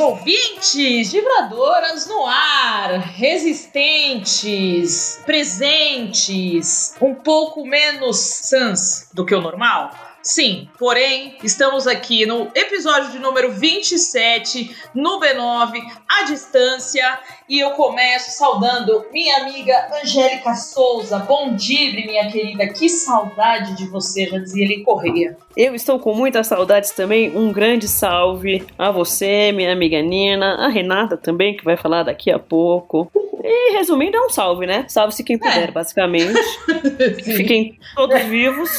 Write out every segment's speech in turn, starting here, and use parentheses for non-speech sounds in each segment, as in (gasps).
ouvintes, vibradoras no ar, resistentes, presentes, um pouco menos sans do que o normal. Sim, porém, estamos aqui no episódio de número 27, no B9, à distância, e eu começo saudando minha amiga Angélica Souza. Bom dia, minha querida, que saudade de você, já dizia ele Correia. Eu estou com muitas saudades também, um grande salve a você, minha amiga Nina, a Renata também, que vai falar daqui a pouco. E resumindo, é um salve, né? Salve-se quem puder, é. basicamente. (laughs) Fiquem todos vivos.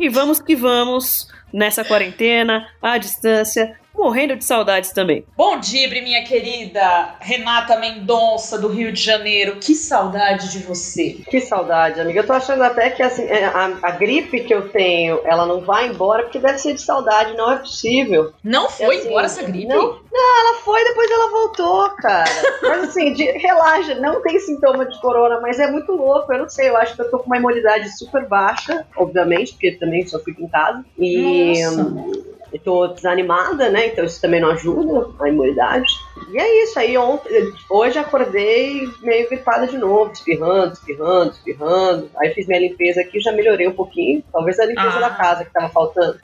E vamos que vamos nessa quarentena, à distância, morrendo de saudades também. Bom dia, minha querida Renata Mendonça, do Rio de Janeiro. Que saudade de você. Que saudade, amiga. Eu tô achando até que assim, é, a, a gripe que eu tenho, ela não vai embora porque deve ser de saudade, não é possível. Não foi assim, embora essa gripe? Não, não, ela foi, depois ela voltou, cara. mas assim, de, relaxa, não tem sintoma de corona, mas é muito louco. Eu não sei, eu acho que eu tô com uma imunidade super baixa, obviamente, porque também só fico em casa. E. Nossa eu tô desanimada, né? Então isso também não ajuda a imunidade. E é isso. Aí ontem, hoje acordei meio gripada de novo, espirrando, espirrando, espirrando. Aí fiz minha limpeza aqui, já melhorei um pouquinho. Talvez a limpeza ah. da casa que tava faltando.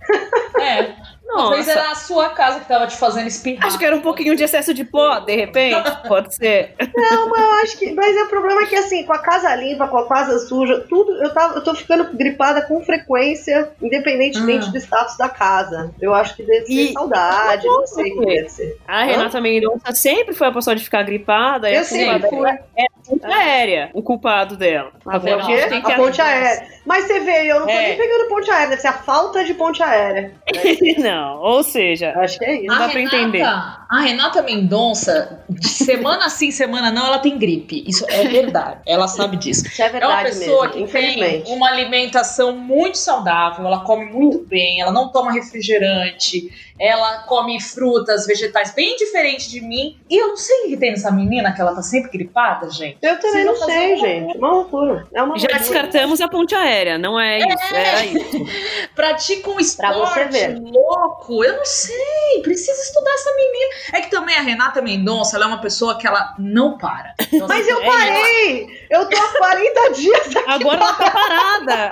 É. (laughs) Nossa. Talvez era a sua casa que tava te fazendo espirrar. Acho que era um pouquinho de excesso de pó, de repente. (laughs) Pode ser. Não, mas eu acho que. Mas o problema é que assim, com a casa limpa, com a casa suja, tudo, eu, tava, eu tô ficando gripada com frequência, independentemente ah. do status da casa. Eu acho que deve ser e... saudade, não sei o que deve ser. A Renata Mendonça sempre foi a pessoa de ficar gripada. Eu sempre fui. É a ponte aérea, o culpado dela. A, ponte, a ponte aérea. Mas você vê, eu não tô é. nem pegando ponte aérea, deve ser a falta de ponte aérea. (laughs) não, ou seja, acho que é isso. Não dá pra entender. A Renata Mendonça, de semana sim, semana não, ela tem gripe. Isso é verdade. Ela sabe disso. Isso é verdade. É uma pessoa mesmo, que tem uma alimentação muito saudável, ela come muito bem, ela não toma refrigerante ela come frutas, vegetais bem diferente de mim. E eu não sei o que tem nessa menina que ela tá sempre gripada, gente. Eu também não sei, gente. Uma loucura. É uma Já loucura. descartamos a ponte aérea, não é, é. isso. Era isso. (laughs) Pratica um esporte louco. Eu não sei. Precisa estudar essa menina. É que também a Renata Mendonça, ela é uma pessoa que ela não para. Então, (laughs) Mas eu parei! Eu tô há 40 (laughs) dias aqui. Agora ela tá parada.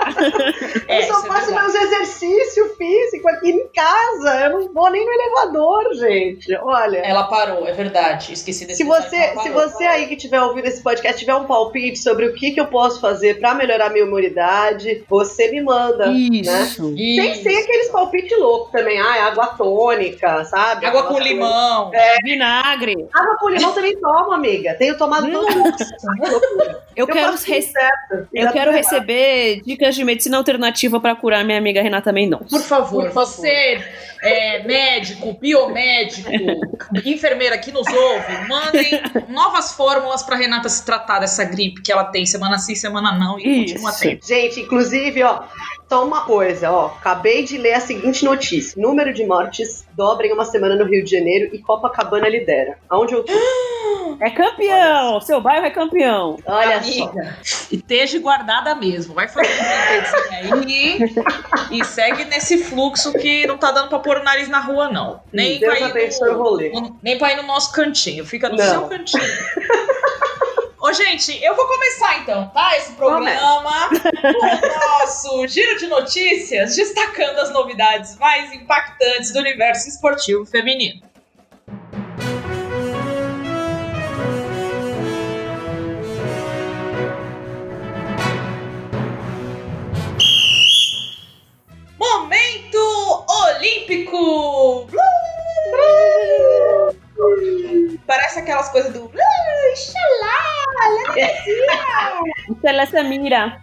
É, eu só é faço é meus exercícios físicos aqui em casa. Eu não vou nem no elevador, gente. Olha. Ela parou, é verdade. Esqueci desse Se você, se você aí que tiver ouvindo esse podcast tiver um palpite sobre o que, que eu posso fazer para melhorar minha imunidade, você me manda. Isso. Né? Isso. Sem ser aqueles palpites loucos também. Ah, água tônica, sabe? Água com limão. É. Vinagre. Água com limão também tomo, amiga. Tenho tomado todo Eu, eu quero, eu quero receber dicas de medicina alternativa para curar minha amiga Renata Mendonça. Por favor, Por favor. você é, médico, biomédico, enfermeira que nos ouve, mandem novas fórmulas para Renata se tratar dessa gripe que ela tem semana sim, semana não e Isso. continua tendo. Gente, inclusive, ó, só uma coisa, ó, acabei de ler a seguinte notícia: número de mortes dobra em uma semana no Rio de Janeiro e Copacabana lidera. Aonde eu tô? (gasps) É campeão! Seu bairro é campeão. Olha Amiga, só. Esteja guardada mesmo. Vai fazer um aí e segue nesse fluxo que não tá dando pra pôr o nariz na rua, não. Nem Deus pra, ir no, no, nem pra ir no nosso cantinho. Fica no não. seu cantinho. Ô, gente, eu vou começar então, tá? Esse programa com o nosso giro de notícias, destacando as novidades mais impactantes do universo esportivo feminino. Olímpico! Parece aquelas coisas do. Xalá, Samira.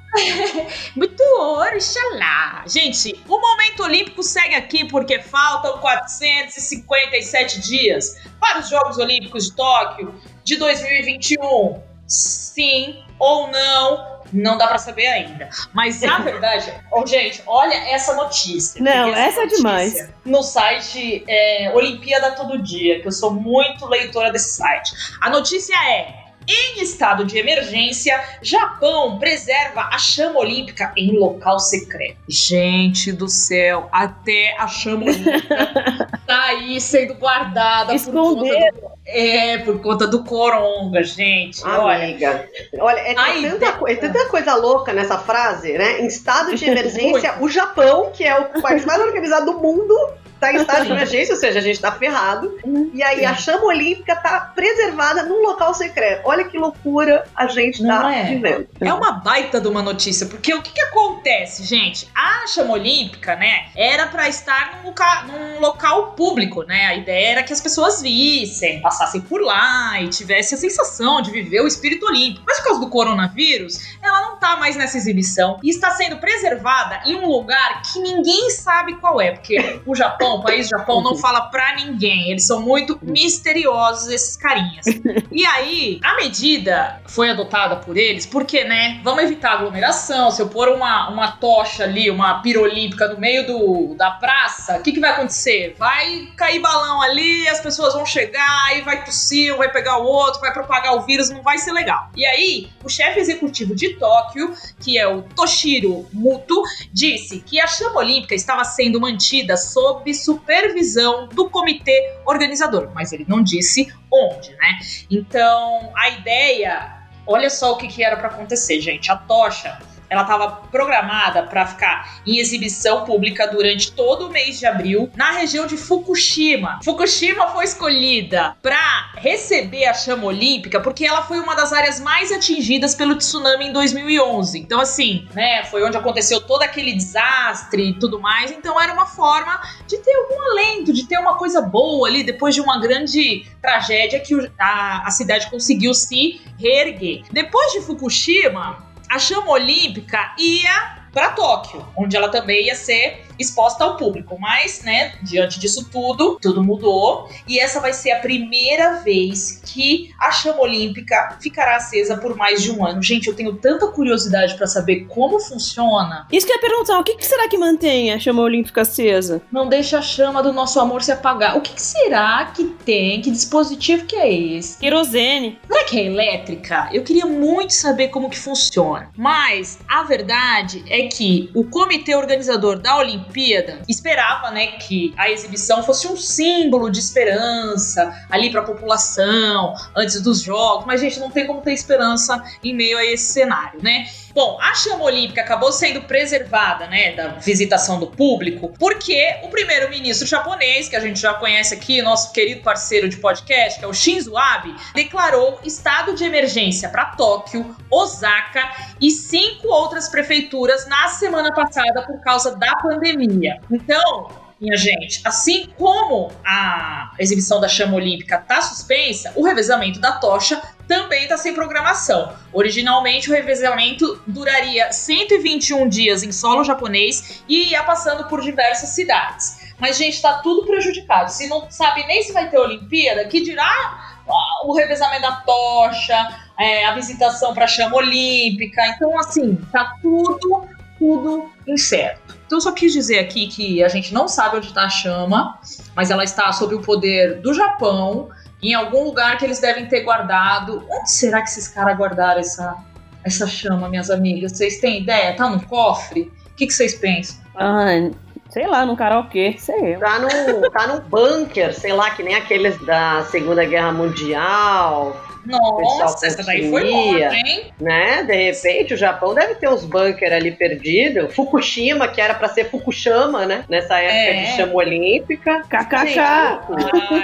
Muito ouro, xalá. Gente, o momento olímpico segue aqui porque faltam 457 dias para os Jogos Olímpicos de Tóquio de 2021. Sim ou não, Não dá para saber ainda. Mas a (laughs) verdade, oh, gente, olha essa notícia. Não, essa, essa é demais. No site é, Olimpíada Todo Dia, que eu sou muito leitora desse site. A notícia é em estado de emergência, Japão preserva a chama olímpica em local secreto. Gente do céu, até a chama olímpica (laughs) tá aí sendo guardada Esconder. por conta do, é, por conta do coronga, gente. Amiga, olha, olha é, tanta, ideia... é tanta coisa louca nessa frase, né? Em estado de (laughs) emergência, o Japão, que é o país mais organizado do mundo, tá em estado de (laughs) emergência, ou seja, a gente tá ferrado. E aí a chama olímpica tá preservada num local secreto. Olha que loucura a gente tá é. vivendo. É uma baita de uma notícia, porque o que que acontece, gente? A chama olímpica, né, era para estar num local, num local público, né? A ideia era que as pessoas vissem, passassem por lá e tivessem a sensação de viver o espírito olímpico. Mas por causa do coronavírus, ela não tá mais nessa exibição e está sendo preservada em um lugar que ninguém sabe qual é, porque o Japão Japão, o país Japão não fala pra ninguém. Eles são muito misteriosos, esses carinhas. E aí, a medida foi adotada por eles porque, né, vamos evitar aglomeração. Se eu pôr uma, uma tocha ali, uma pirolímpica no meio do, da praça, o que, que vai acontecer? Vai cair balão ali, as pessoas vão chegar, aí vai tossir, vai pegar o outro, vai propagar o vírus, não vai ser legal. E aí, o chefe executivo de Tóquio, que é o Toshiro Muto, disse que a chama olímpica estava sendo mantida sob supervisão do comitê organizador, mas ele não disse onde, né? Então, a ideia, olha só o que, que era para acontecer, gente. A tocha ela estava programada para ficar em exibição pública durante todo o mês de abril na região de Fukushima. Fukushima foi escolhida para receber a chama olímpica porque ela foi uma das áreas mais atingidas pelo tsunami em 2011. Então, assim, né, foi onde aconteceu todo aquele desastre e tudo mais. Então, era uma forma de ter algum alento, de ter uma coisa boa ali depois de uma grande tragédia que a, a cidade conseguiu se reerguer. Depois de Fukushima, a chama olímpica ia para Tóquio, onde ela também ia ser exposta ao público. Mas, né, diante disso tudo, tudo mudou e essa vai ser a primeira vez que a chama olímpica ficará acesa por mais de um ano. Gente, eu tenho tanta curiosidade para saber como funciona. Isso que eu ia perguntar, o que, que, será que mantém a chama olímpica acesa? Não deixa a chama do nosso amor se apagar. O que, que será que tem? Que dispositivo que é esse? Querosene. Será que é elétrica? Eu queria muito saber como que funciona. Mas a verdade é que o comitê organizador da Olimpíada esperava, né, que a exibição fosse um símbolo de esperança ali para a população antes dos jogos, mas gente não tem como ter esperança em meio a esse cenário, né? Bom, a chama olímpica acabou sendo preservada, né, da visitação do público, porque o primeiro-ministro japonês, que a gente já conhece aqui, nosso querido parceiro de podcast, que é o Shinzo Abe, declarou estado de emergência para Tóquio, Osaka e cinco outras prefeituras na semana passada por causa da pandemia. Então, minha gente, assim como a exibição da chama olímpica está suspensa, o revezamento da tocha também está sem programação. Originalmente, o revezamento duraria 121 dias em solo japonês e ia passando por diversas cidades. Mas, gente, está tudo prejudicado. Se não sabe nem se vai ter Olimpíada, que dirá o revezamento da tocha, é, a visitação para a chama olímpica. Então, assim, tá tudo, tudo incerto. Então, eu só quis dizer aqui que a gente não sabe onde está a chama, mas ela está sob o poder do Japão, em algum lugar que eles devem ter guardado. Onde será que esses caras guardaram essa, essa chama, minhas amigas? Vocês têm ideia? Tá no cofre? O que, que vocês pensam? Ah, sei lá, no karaokê, sei eu. Tá no, tá no bunker, sei lá, que nem aqueles da Segunda Guerra Mundial. Nossa, essa daí foi boa, hein? Né? De repente, o Japão deve ter uns bunker ali perdidos. Fukushima, que era para ser Fukushima, né? Nessa época é. de chama olímpica. KKK.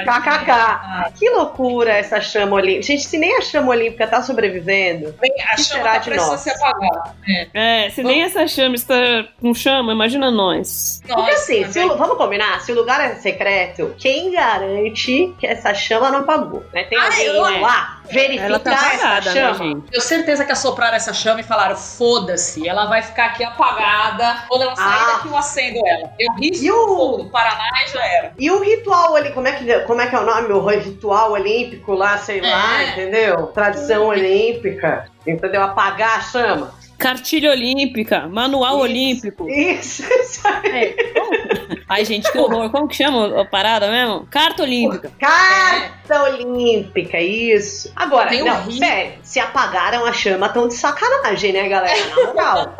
KKK. Que loucura essa chama olímpica. Gente, se nem a chama olímpica tá sobrevivendo, Bem, a que chama será tá de nós? se apagar. É, é se nem essa chama está com chama, imagina nós. Nossa, Porque assim, se o, vamos combinar, se o lugar é secreto, quem garante que essa chama não apagou? Né? Tem ah, alguém eu, lá verificar ela tá apagada, essa né, chama. Né, Tenho certeza que assopraram essa chama e falaram: foda-se, ela vai ficar aqui apagada. Quando ela sair ah. daqui, eu acendo ela. Eu risco e o do Paraná e já era. E o ritual ali, como é que, como é, que é o nome? O ritual olímpico lá, sei é. lá, entendeu? Tradição olímpica, entendeu? Apagar a chama. Cartilha olímpica, manual isso, olímpico. Isso, isso aí. É, Ai, gente, que horror. Como que chama a parada mesmo? Carta olímpica. Carta olímpica, isso. Agora, Tem não, sério, se apagaram a chama, estão de sacanagem, né, galera? Na moral.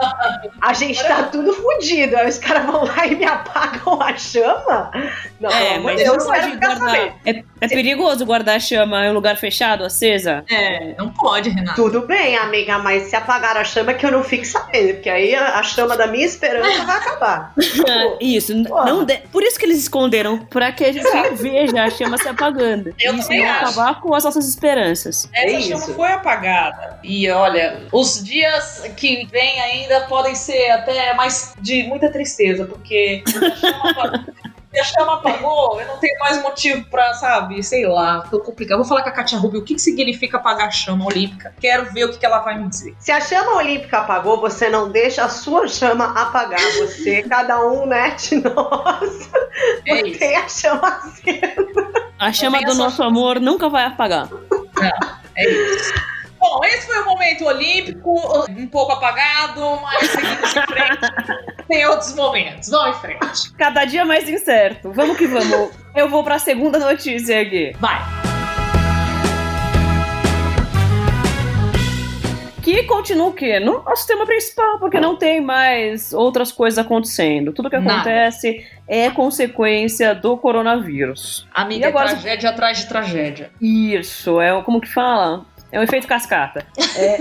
a gente tá tudo fodido. Aí os caras vão lá e me apagam a chama? Não, é, mas Deus, não pode guardar. É, é perigoso guardar a chama em um lugar fechado, acesa? É, não pode, Renata. Tudo bem, amiga, mas se apagar a chama que eu não fique sabendo, porque aí a, a chama da minha esperança vai acabar. (laughs) isso, não de... por isso que eles esconderam, pra que a gente (laughs) veja a chama se apagando. Eu isso não acho. acabar com as nossas esperanças. Essa é chama foi apagada. E olha, os dias que vêm ainda podem ser até mais de muita tristeza, porque a chama (laughs) a chama apagou, eu não tenho mais motivo pra, sabe, sei lá, tô complicado. Vou falar com a Katia Rubio o que, que significa apagar a chama olímpica. Quero ver o que, que ela vai me dizer. Se a chama olímpica apagou, você não deixa a sua chama apagar. Você, (laughs) cada um, né, de nós, é tem a chama acesa. A chama do nosso chama. amor nunca vai apagar. Não, é isso. Bom, esse foi o momento olímpico, um pouco apagado, mas seguimos em frente. Tem outros momentos. Vamos em frente. Cada dia mais incerto. Vamos que vamos. Eu vou para a segunda notícia aqui. Vai. que continua o quê? No nosso tema principal, porque não tem mais outras coisas acontecendo. Tudo que acontece Nada. é consequência do coronavírus. Amiga, e agora, tragédia atrás de tragédia. Isso, é como que fala? É um efeito cascata. É,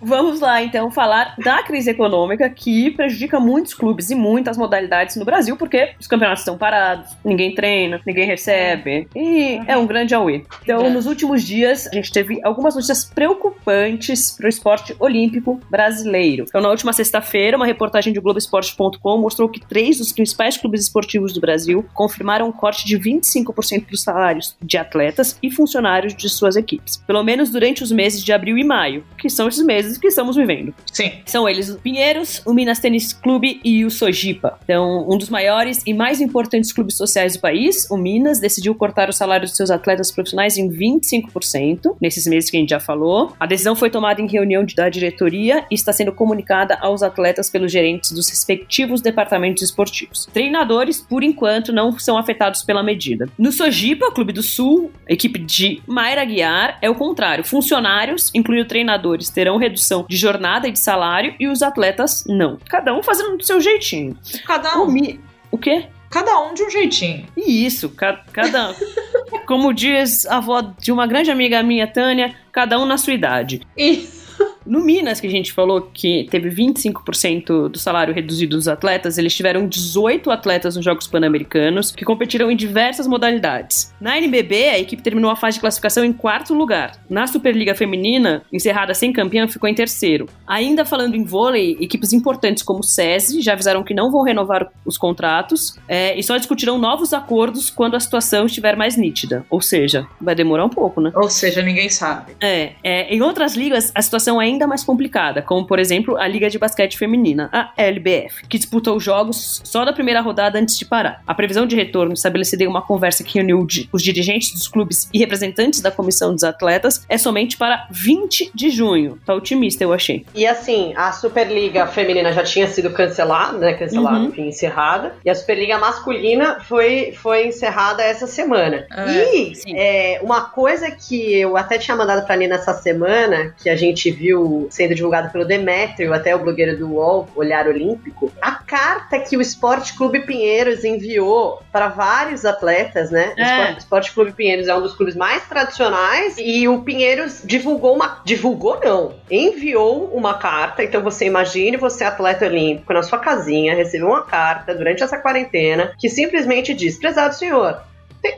vamos lá, então, falar da crise econômica que prejudica muitos clubes e muitas modalidades no Brasil, porque os campeonatos estão parados, ninguém treina, ninguém recebe, e é um grande auê. Então, nos últimos dias, a gente teve algumas notícias preocupantes para o esporte olímpico brasileiro. Então, na última sexta-feira, uma reportagem do Globoesporte.com mostrou que três dos principais clubes esportivos do Brasil confirmaram um corte de 25% dos salários de atletas e funcionários de suas equipes. Pelo menos durante durante os meses de abril e maio, que são esses meses que estamos vivendo. Sim. São eles o Pinheiros, o Minas Tênis Clube e o Sojipa. Então, um dos maiores e mais importantes clubes sociais do país, o Minas, decidiu cortar o salário dos seus atletas profissionais em 25%, nesses meses que a gente já falou. A decisão foi tomada em reunião da diretoria e está sendo comunicada aos atletas pelos gerentes dos respectivos departamentos esportivos. Treinadores, por enquanto, não são afetados pela medida. No Sojipa, Clube do Sul, equipe de Mayra Guiar, é o contrário Funcionários, incluindo treinadores, terão redução de jornada e de salário e os atletas não. Cada um fazendo do seu jeitinho. Cada um. O, o quê? Cada um de um jeitinho. Isso, ca cada. (laughs) Como diz a avó de uma grande amiga minha, Tânia, cada um na sua idade. Isso. No Minas, que a gente falou que teve 25% do salário reduzido dos atletas, eles tiveram 18 atletas nos Jogos Pan-Americanos que competiram em diversas modalidades. Na NBB, a equipe terminou a fase de classificação em quarto lugar. Na Superliga Feminina, encerrada sem campeã, ficou em terceiro. Ainda falando em vôlei, equipes importantes como o SESI já avisaram que não vão renovar os contratos é, e só discutirão novos acordos quando a situação estiver mais nítida. Ou seja, vai demorar um pouco, né? Ou seja, ninguém sabe. É, é em outras ligas, a situação é ainda mais complicada, como por exemplo a Liga de Basquete Feminina, a LBF, que disputou jogos só da primeira rodada antes de parar. A previsão de retorno estabelecida em uma conversa que reuniu os dirigentes dos clubes e representantes da comissão dos atletas é somente para 20 de junho. Tá otimista, eu achei. E assim, a Superliga Feminina já tinha sido cancelada, né? Cancelada, uhum. enfim, encerrada. E a Superliga Masculina foi, foi encerrada essa semana. É, e é, uma coisa que eu até tinha mandado pra Nina essa semana, que a gente viu sendo divulgado pelo Demétrio, até o blogueiro do UOL, Olhar Olímpico, a carta que o Esporte Clube Pinheiros enviou para vários atletas, né? É. O Esporte, Esporte Clube Pinheiros é um dos clubes mais tradicionais e o Pinheiros divulgou uma. Divulgou não, enviou uma carta. Então você imagine você, atleta olímpico, na sua casinha, recebeu uma carta durante essa quarentena que simplesmente diz: prezado senhor,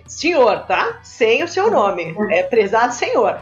senhor, tá? Sem o seu nome. É prezado senhor.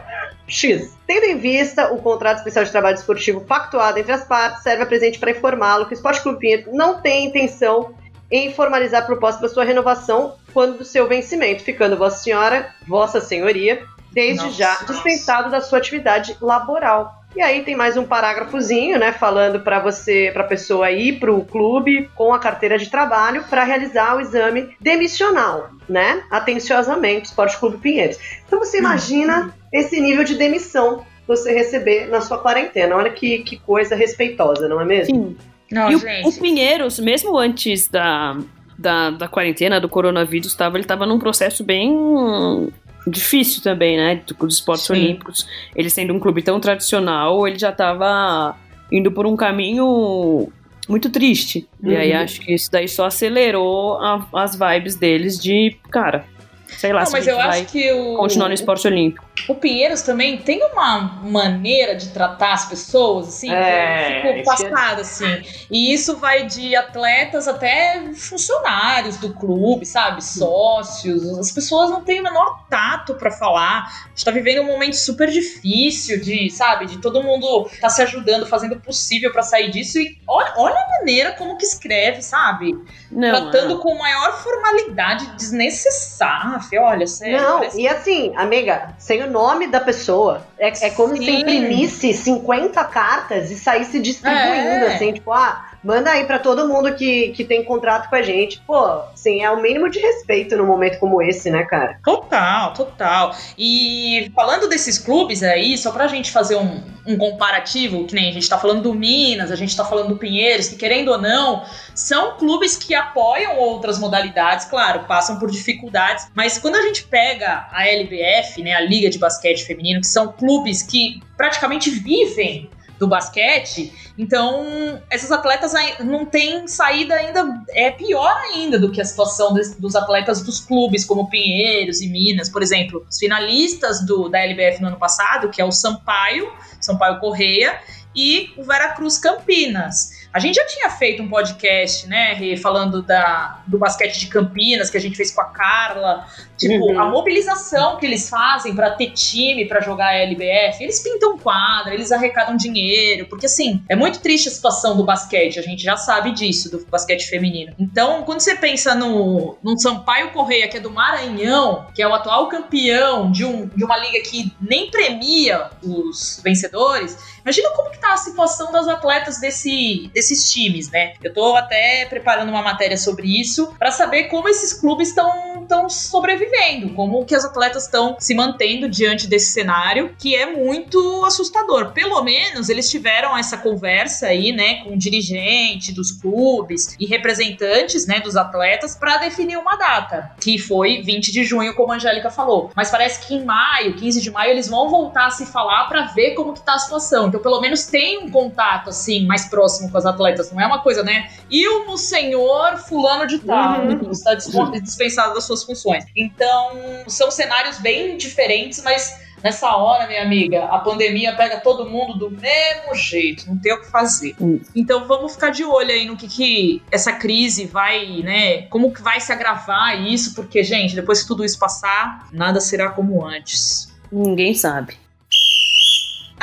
X. Tendo em vista o contrato especial de trabalho esportivo pactuado entre as partes, serve a presente para informá-lo que o Esporte Clube Pinheiro não tem intenção em formalizar a proposta para sua renovação quando do seu vencimento, ficando Vossa Senhora, Vossa Senhoria, desde nossa, já dispensado da sua atividade laboral. E aí tem mais um parágrafozinho, né, falando para você, para pessoa ir para o clube com a carteira de trabalho para realizar o exame demissional, né? Atenciosamente, Esporte Clube Pinheiros. Então você imagina esse nível de demissão você receber na sua quarentena. Olha que, que coisa respeitosa, não é mesmo? Sim. Não, e o, o, Pinheiros, mesmo antes da, da, da quarentena, do coronavírus, tava, ele estava num processo bem difícil também, né? Dos esportes Sim. olímpicos. Ele sendo um clube tão tradicional, ele já estava indo por um caminho muito triste. Uhum. E aí uhum. acho que isso daí só acelerou a, as vibes deles de, cara, sei lá, Não, se mas eu acho que o continuar no esporte olímpico. O Pinheiros também tem uma maneira de tratar as pessoas, assim, é, ficou é passada, assim. E isso vai de atletas até funcionários do clube, sabe? Sócios. As pessoas não têm o menor tato para falar. A gente tá vivendo um momento super difícil de, sabe, de todo mundo tá se ajudando, fazendo o possível para sair disso. E olha, olha a maneira como que escreve, sabe? Não, Tratando é. com maior formalidade desnecessária. Olha, sério. Não, parece... e assim, amiga, sem o nome da pessoa. É, é como Sim. se imprimisse 50 cartas e saísse distribuindo, é. assim, tipo, ah, manda aí para todo mundo que, que tem contrato com a gente. Pô, sim, é o mínimo de respeito num momento como esse, né, cara? Total, total. E falando desses clubes aí, só pra gente fazer um, um comparativo, que nem a gente tá falando do Minas, a gente tá falando do Pinheiros, que querendo ou não, são clubes que apoiam outras modalidades, claro, passam por dificuldades, mas quando a gente pega a LBF, né, a Liga de Basquete Feminino, que são clubes que praticamente vivem do basquete, então, essas atletas não têm saída ainda, é pior ainda do que a situação dos atletas dos clubes, como Pinheiros e Minas, por exemplo. Os finalistas do, da LBF no ano passado, que é o Sampaio, Sampaio Correia, e o Veracruz Campinas. A gente já tinha feito um podcast, né, falando da, do basquete de Campinas, que a gente fez com a Carla. Tipo, uhum. a mobilização que eles fazem para ter time para jogar a LBF. Eles pintam quadra, eles arrecadam dinheiro, porque assim, é muito triste a situação do basquete, a gente já sabe disso, do basquete feminino. Então, quando você pensa no, no Sampaio Correia, que é do Maranhão, que é o atual campeão de, um, de uma liga que nem premia os vencedores, imagina como que tá a situação das atletas desse, desse desses times, né? Eu tô até preparando uma matéria sobre isso para saber como esses clubes estão estão sobrevivendo, como que as atletas estão se mantendo diante desse cenário, que é muito assustador. Pelo menos eles tiveram essa conversa aí, né, com o dirigente dos clubes e representantes, né, dos atletas para definir uma data, que foi 20 de junho, como a Angélica falou. Mas parece que em maio, 15 de maio, eles vão voltar a se falar para ver como que tá a situação. Então, pelo menos tem um contato assim mais próximo com as atletas, não é uma coisa, né? E o senhor fulano de tal uhum. está dispensado da sua suas funções. Então, são cenários bem diferentes, mas nessa hora, minha amiga, a pandemia pega todo mundo do mesmo jeito, não tem o que fazer. Hum. Então vamos ficar de olho aí no que, que essa crise vai, né? Como que vai se agravar isso, porque, gente, depois que tudo isso passar, nada será como antes. Ninguém sabe.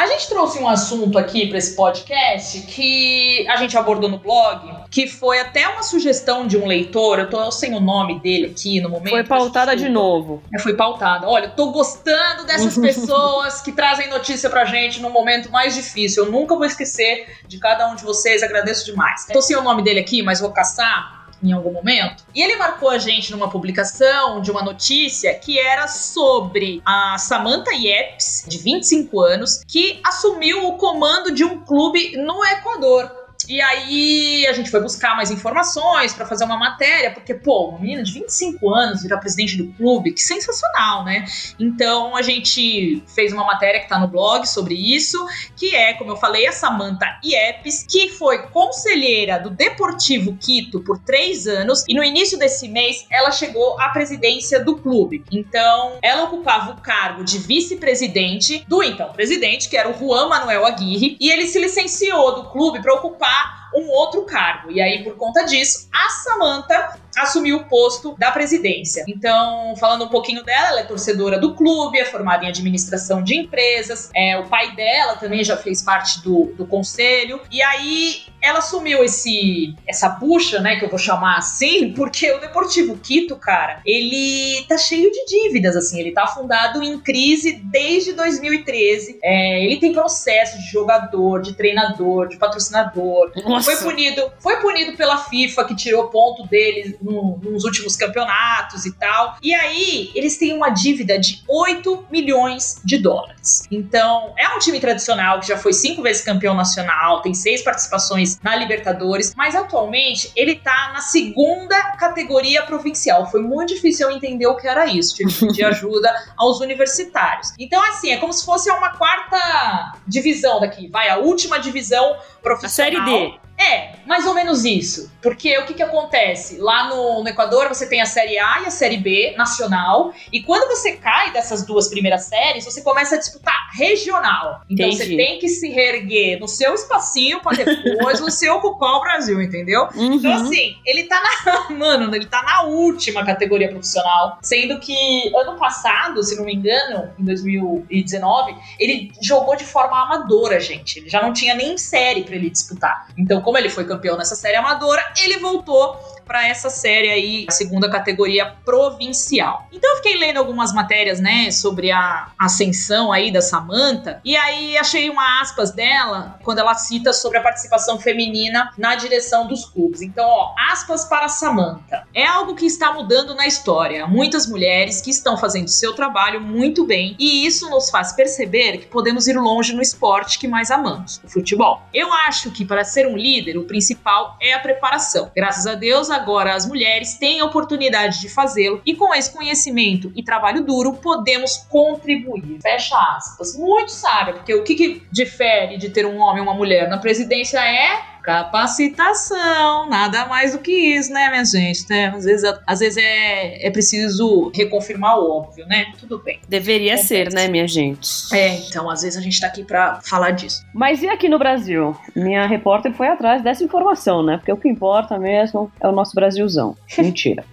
A gente trouxe um assunto aqui para esse podcast que a gente abordou no blog, que foi até uma sugestão de um leitor. Eu tô sem o nome dele aqui no momento. Foi pautada de novo. É, foi pautada. Olha, tô gostando dessas (laughs) pessoas que trazem notícia pra gente no momento mais difícil. Eu nunca vou esquecer de cada um de vocês. Agradeço demais. Tô sem o nome dele aqui, mas vou caçar em algum momento. E ele marcou a gente numa publicação de uma notícia que era sobre a Samantha Yepes, de 25 anos, que assumiu o comando de um clube no Equador. E aí a gente foi buscar mais informações para fazer uma matéria, porque, pô, uma menina de 25 anos virar presidente do clube, que sensacional, né? Então a gente fez uma matéria que tá no blog sobre isso, que é, como eu falei, a Samantha Iepes, que foi conselheira do Deportivo Quito por três anos, e no início desse mês ela chegou à presidência do clube. Então ela ocupava o cargo de vice-presidente do então presidente, que era o Juan Manuel Aguirre, e ele se licenciou do clube para ocupar lá um outro cargo. E aí, por conta disso, a Samantha assumiu o posto da presidência. Então, falando um pouquinho dela, ela é torcedora do clube, é formada em administração de empresas, é, o pai dela também já fez parte do, do conselho, e aí ela assumiu esse essa bucha, né, que eu vou chamar assim, (laughs) porque o Deportivo Quito, cara, ele tá cheio de dívidas, assim, ele tá afundado em crise desde 2013. É, ele tem processo de jogador, de treinador, de patrocinador. Nossa, foi punido, foi punido pela FIFA, que tirou ponto deles no, nos últimos campeonatos e tal. E aí, eles têm uma dívida de 8 milhões de dólares. Então, é um time tradicional que já foi cinco vezes campeão nacional, tem seis participações na Libertadores, mas atualmente ele tá na segunda categoria provincial. Foi muito difícil eu entender o que era isso. Tive que pedir (laughs) ajuda aos universitários. Então, assim, é como se fosse uma quarta divisão daqui. Vai, a última divisão profissional. A série D. É, mais ou menos isso. Porque o que, que acontece? Lá no, no, Equador você tem a Série A e a Série B nacional. E quando você cai dessas duas primeiras séries, você começa a disputar regional. Então Entendi. você tem que se reerguer no seu espacinho para depois você ocupar o Brasil, entendeu? Uhum. Então, assim, ele tá na. (laughs) Mano, ele tá na última categoria profissional. Sendo que ano passado, se não me engano, em 2019, ele jogou de forma amadora, gente. Ele já não tinha nem série para ele disputar. Então, como ele foi campeão nessa série amadora, ele voltou para essa série aí, a segunda categoria provincial. Então eu fiquei lendo algumas matérias, né, sobre a ascensão aí da Samantha, e aí achei uma aspas dela quando ela cita sobre a participação feminina na direção dos clubes. Então, ó, aspas para Samantha. É algo que está mudando na história. Muitas mulheres que estão fazendo seu trabalho muito bem, e isso nos faz perceber que podemos ir longe no esporte que mais amamos, o futebol. Eu acho que para ser um líder, o principal é a preparação. Graças a Deus, a agora as mulheres têm a oportunidade de fazê-lo e com esse conhecimento e trabalho duro podemos contribuir. Fecha aspas. Muito sábio, porque o que, que difere de ter um homem e uma mulher na presidência é capacitação, nada mais do que isso, né, minha gente? Né? Às vezes, às vezes é, é preciso reconfirmar o óbvio, né? Tudo bem. Deveria ser, né, minha gente? É, então, às vezes a gente tá aqui pra falar disso. Mas e aqui no Brasil? Minha repórter foi atrás dessa informação, né? Porque o que importa mesmo é o nosso Brasilzão. (laughs) Mentira.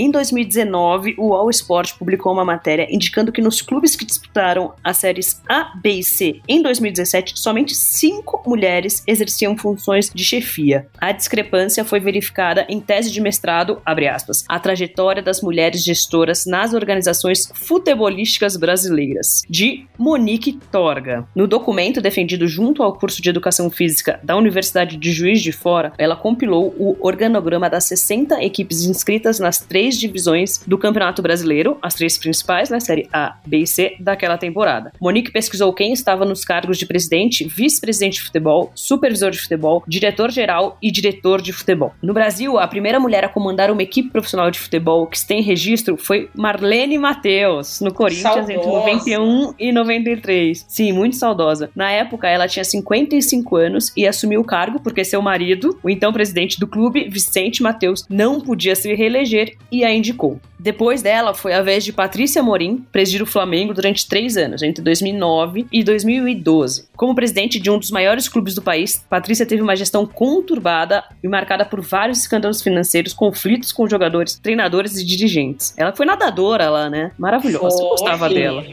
Em 2019, o All Sport publicou uma matéria indicando que nos clubes que disputaram as séries A, B e C em 2017, somente cinco mulheres exerciam funções de chefia. A discrepância foi verificada em tese de mestrado, aspas, a trajetória das mulheres gestoras nas organizações futebolísticas brasileiras, de Monique Torga. No documento defendido junto ao curso de Educação Física da Universidade de Juiz de Fora, ela compilou o organograma das 60 equipes inscritas nas três divisões do Campeonato Brasileiro, as três principais, né, série A, B e C, daquela temporada. Monique pesquisou quem estava nos cargos de presidente, vice-presidente de futebol, supervisor de futebol, diretor-geral e diretor de futebol. No Brasil, a primeira mulher a comandar uma equipe profissional de futebol que tem registro foi Marlene Matheus, no Corinthians, saudosa. entre 91 e 93. Sim, muito saudosa. Na época, ela tinha 55 anos e assumiu o cargo porque seu marido, o então presidente do clube, Vicente Matheus, não podia se reeleger e e a indicou. Depois dela foi a vez de Patrícia Morim presidir o Flamengo durante três anos, entre 2009 e 2012. Como presidente de um dos maiores clubes do país, Patrícia teve uma gestão conturbada e marcada por vários escândalos financeiros, conflitos com jogadores, treinadores e dirigentes. Ela foi nadadora lá, né? Maravilhosa, eu gostava dela.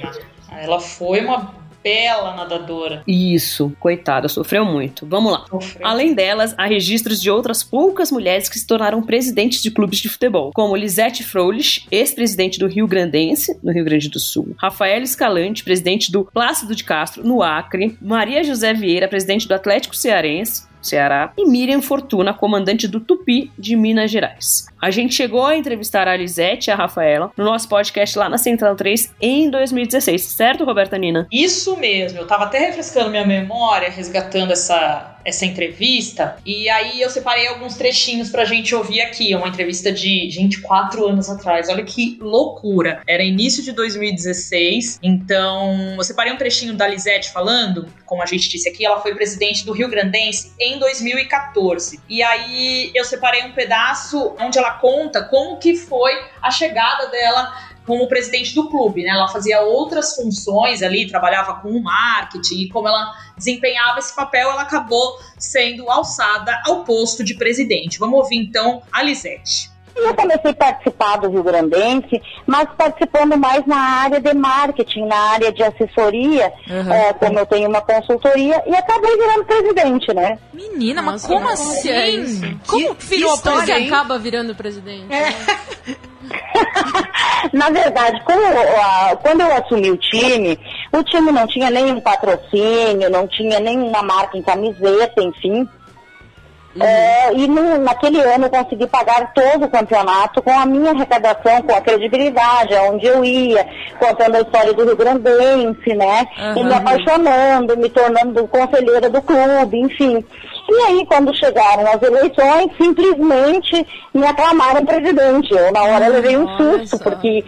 Ela foi uma bela nadadora. Isso, coitada, sofreu muito. Vamos lá. Sofreu. Além delas, há registros de outras poucas mulheres que se tornaram presidentes de clubes de futebol, como Lisette Froelich, ex-presidente do Rio Grandense, no Rio Grande do Sul, Rafael Escalante, presidente do Plácido de Castro, no Acre, Maria José Vieira, presidente do Atlético Cearense, Ceará, e Miriam Fortuna, comandante do Tupi de Minas Gerais. A gente chegou a entrevistar a Lisete e a Rafaela no nosso podcast lá na Central 3 em 2016, certo, Roberta Nina? Isso mesmo, eu tava até refrescando minha memória, resgatando essa essa entrevista. E aí eu separei alguns trechinhos pra gente ouvir aqui. É uma entrevista de, gente, quatro anos atrás. Olha que loucura. Era início de 2016. Então, eu separei um trechinho da Lisette falando. Como a gente disse aqui, ela foi presidente do Rio Grandense em 2014. E aí eu separei um pedaço onde ela conta como que foi a chegada dela como presidente do clube, né? Ela fazia outras funções ali, trabalhava com o marketing e como ela desempenhava esse papel, ela acabou sendo alçada ao posto de presidente. Vamos ouvir então a Lisete. Eu comecei a participar do Rio Grandense, mas participando mais na área de marketing, na área de assessoria, uhum. é, como eu tenho uma consultoria, e acabei virando presidente, né? Menina, Nossa, mas como assim? É como virou que história, acaba virando presidente? É. (laughs) Na verdade, como, quando eu assumi o time, o time não tinha nenhum patrocínio, não tinha nenhuma marca em camiseta, enfim. Uhum. É, e no, naquele ano eu consegui pagar todo o campeonato com a minha arrecadação, com a credibilidade, aonde eu ia, contando a história do Rio Grandense, né? Uhum. E me apaixonando, me tornando conselheira do clube, enfim. E aí, quando chegaram as eleições, simplesmente me aclamaram presidente. Eu, na hora, levei um susto, porque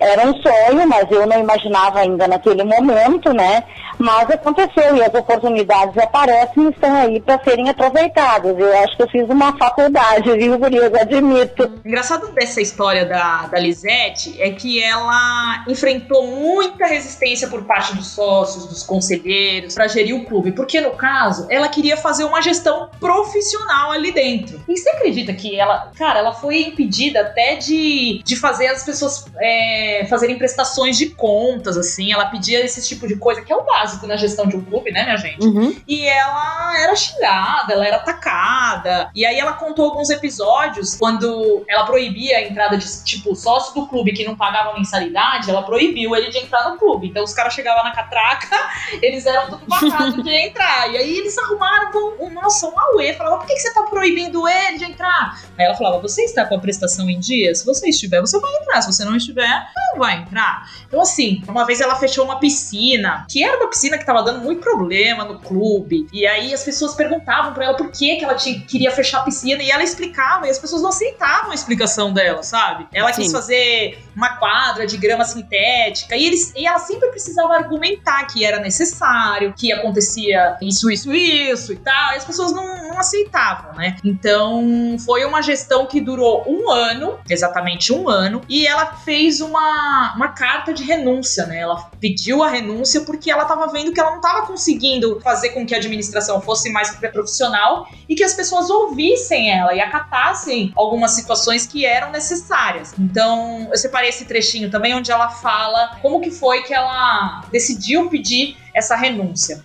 era um sonho, mas eu não imaginava ainda naquele momento, né? Mas aconteceu e as oportunidades aparecem e estão aí para serem aproveitadas. Eu acho que eu fiz uma faculdade, (laughs) viu, Gurias? Admito. Engraçado dessa história da, da Lisete é que ela enfrentou muita resistência por parte dos sócios, dos conselheiros, para gerir o clube. Porque, no caso, ela queria fazer uma gestão profissional ali dentro. E você acredita que ela, cara, ela foi impedida até de, de fazer as pessoas é, fazerem prestações de contas, assim. Ela pedia esse tipo de coisa, que é o básico na gestão de um clube, né, minha gente? Uhum. E ela era xingada, ela era atacada. E aí ela contou alguns episódios quando ela proibia a entrada de, tipo, sócio do clube que não pagava mensalidade, ela proibiu ele de entrar no clube. Então os caras chegavam na catraca, (laughs) eles eram tudo barrados de entrar. E aí eles arrumaram um, nossa, um auê. Falavam, por que, que você tá proibindo ele de entrar? Aí ela falava, você está com a prestação em dia? Se você estiver, você vai entrar. Se você não estiver, não vai entrar. Então assim, uma vez ela fechou uma piscina, que era uma piscina que tava dando muito problema no clube. E aí as pessoas perguntavam para ela por que, que ela tinha, queria fechar a piscina e ela explicava e as pessoas não aceitavam a explicação dela, sabe? Ela Sim. quis fazer uma quadra de grama sintética e, eles, e ela sempre precisava argumentar que era necessário, que acontecia isso, isso, isso e tal. E as pessoas não, não aceitavam, né? Então foi uma gestão que durou um ano, exatamente um ano, e ela fez uma, uma carta de renúncia, né? Ela pediu a renúncia porque ela tava vendo que ela não estava conseguindo fazer com que a administração fosse mais profissional e que as pessoas ouvissem ela e acatassem algumas situações que eram necessárias. Então, eu separei esse trechinho também onde ela fala como que foi que ela decidiu pedir essa renúncia.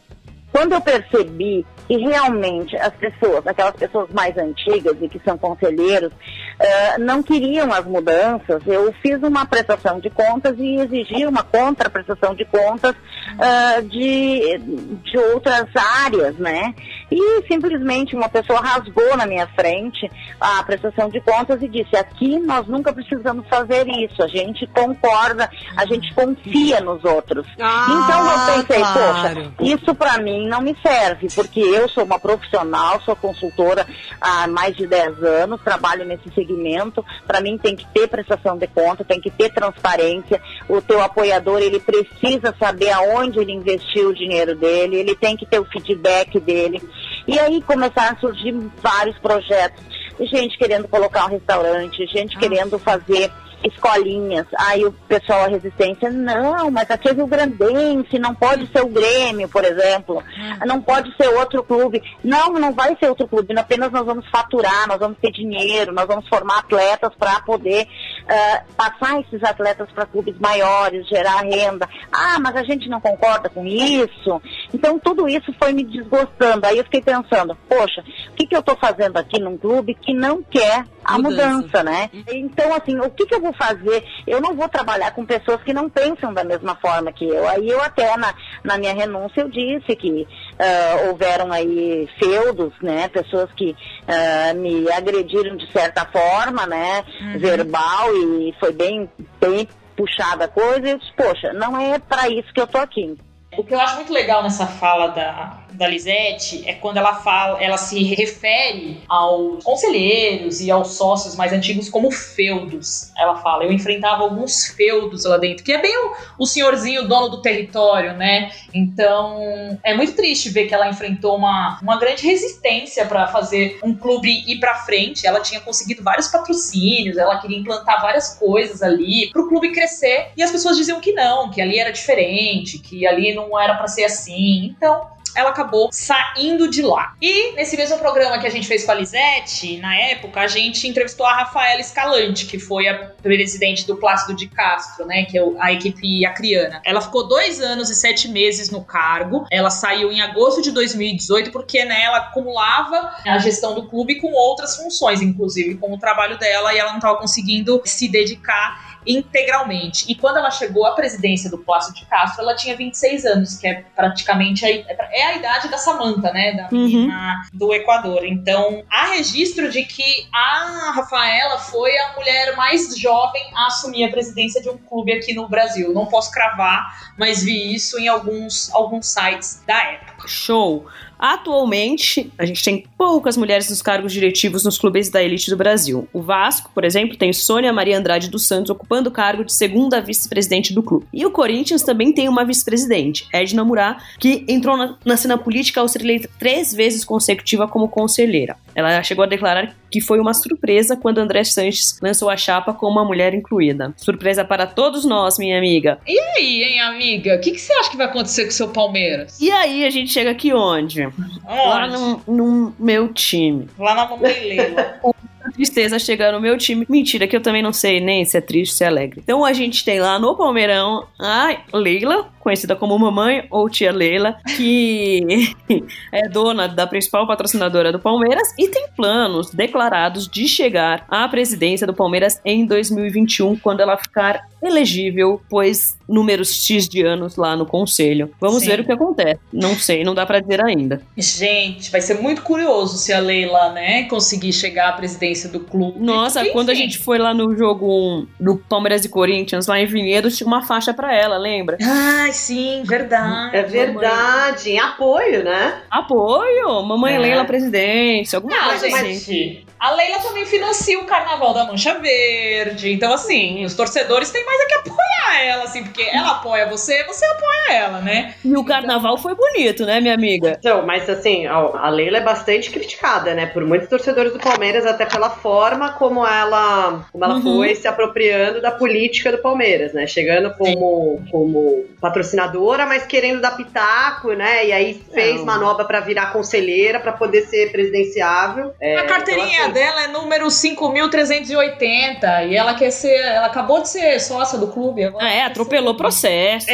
Quando eu percebi que realmente as pessoas, aquelas pessoas mais antigas e que são conselheiros, uh, não queriam as mudanças, eu fiz uma prestação de contas e exigi uma contraprestação de contas uh, de, de outras áreas, né? E simplesmente uma pessoa rasgou na minha frente a prestação de contas e disse: aqui nós nunca precisamos fazer isso, a gente concorda, a gente confia nos outros. Ah, então eu pensei, claro. poxa, isso para mim não me serve, porque eu sou uma profissional, sou consultora há mais de 10 anos, trabalho nesse segmento. Para mim tem que ter prestação de conta, tem que ter transparência. O teu apoiador, ele precisa saber aonde ele investiu o dinheiro dele, ele tem que ter o feedback dele. E aí começaram a surgir vários projetos. Gente querendo colocar um restaurante, gente ah. querendo fazer escolinhas. Aí o pessoal, a resistência, não, mas aqui é Rio Grandense, não pode ser o Grêmio, por exemplo, hum. não pode ser outro clube. Não, não vai ser outro clube, apenas nós vamos faturar, nós vamos ter dinheiro, nós vamos formar atletas para poder uh, passar esses atletas para clubes maiores, gerar renda. Ah, mas a gente não concorda com isso. Então tudo isso foi me desgostando. Aí eu fiquei pensando, poxa, o que, que eu estou fazendo aqui num clube que não quer a mudança, mudança né? Então, assim, o que, que eu vou fazer? Eu não vou trabalhar com pessoas que não pensam da mesma forma que eu. Aí eu até na, na minha renúncia eu disse que uh, houveram aí feudos, né? Pessoas que uh, me agrediram de certa forma, né? Uhum. Verbal e foi bem, bem puxada a coisa. E eu disse, poxa, não é para isso que eu tô aqui. O que eu acho muito legal nessa fala da, da Lisette é quando ela fala, ela se refere aos conselheiros e aos sócios mais antigos como feudos. Ela fala, eu enfrentava alguns feudos lá dentro, que é bem o, o senhorzinho dono do território, né? Então é muito triste ver que ela enfrentou uma, uma grande resistência para fazer um clube ir para frente. Ela tinha conseguido vários patrocínios, ela queria implantar várias coisas ali para o clube crescer e as pessoas diziam que não, que ali era diferente, que ali não era para ser assim. Então ela acabou saindo de lá. E nesse mesmo programa que a gente fez com a Lisette, na época, a gente entrevistou a Rafaela Escalante, que foi a presidente do Plácido de Castro, né? Que é a equipe acriana. Ela ficou dois anos e sete meses no cargo. Ela saiu em agosto de 2018 porque né, ela acumulava a gestão do clube com outras funções, inclusive com o trabalho dela, e ela não estava conseguindo se dedicar integralmente. E quando ela chegou à presidência do Palácio de Castro, ela tinha 26 anos, que é praticamente a, é a idade da Samanta, né? Da uhum. do Equador. Então, há registro de que a Rafaela foi a mulher mais jovem a assumir a presidência de um clube aqui no Brasil. Não posso cravar, mas vi isso em alguns, alguns sites da época. Show! Atualmente, a gente tem poucas mulheres nos cargos diretivos nos clubes da elite do Brasil. O Vasco, por exemplo, tem Sônia Maria Andrade dos Santos ocupando o cargo de segunda vice-presidente do clube. E o Corinthians também tem uma vice-presidente, Edna Murá, que entrou na, na cena política ao ser eleita três vezes consecutiva como conselheira. Ela chegou a declarar que foi uma surpresa quando André Sanches lançou a chapa com uma mulher incluída. Surpresa para todos nós, minha amiga. E aí, hein, amiga? O que, que você acha que vai acontecer com o seu Palmeiras? E aí, a gente chega aqui onde? Onde? Lá no, no meu time. Lá na mamãe Leila. (laughs) tristeza chegando no meu time. Mentira, que eu também não sei nem se é triste ou se é alegre. Então a gente tem lá no Palmeirão a Leila, conhecida como Mamãe ou Tia Leila, que (laughs) é dona da principal patrocinadora do Palmeiras e tem planos declarados de chegar à presidência do Palmeiras em 2021, quando ela ficar elegível, pois números X de anos lá no conselho. Vamos Sim. ver o que acontece. Não sei, não dá para dizer ainda. Gente, vai ser muito curioso se a Leila, né, conseguir chegar à presidência do clube. Nossa, Enfim. quando a gente foi lá no jogo do Palmeiras e Corinthians, lá em Vinhedos, tinha uma faixa para ela, lembra? Ai, sim, verdade. É verdade. Mamãe. Apoio, né? Apoio. Mamãe é. Leila presidente, alguma ah, coisa gente, assim. A Leila também financia o Carnaval da Mancha Verde. Então, assim, os torcedores têm mais é que apoiar ela, assim, porque ela apoia você, você apoia ela, né? E o Carnaval foi bonito, né, minha amiga? Então, mas assim, a Leila é bastante criticada, né, por muitos torcedores do Palmeiras, até pela forma como ela, como ela uhum. foi se apropriando da política do Palmeiras, né? Chegando como, como patrocinadora, mas querendo dar pitaco, né? E aí fez Não. manobra para virar conselheira para poder ser presidenciável. É, a carteirinha então, assim, dela é número 5380 e ela quer ser, ela acabou de ser sócia do clube agora. Ah, é, atropelou o processo.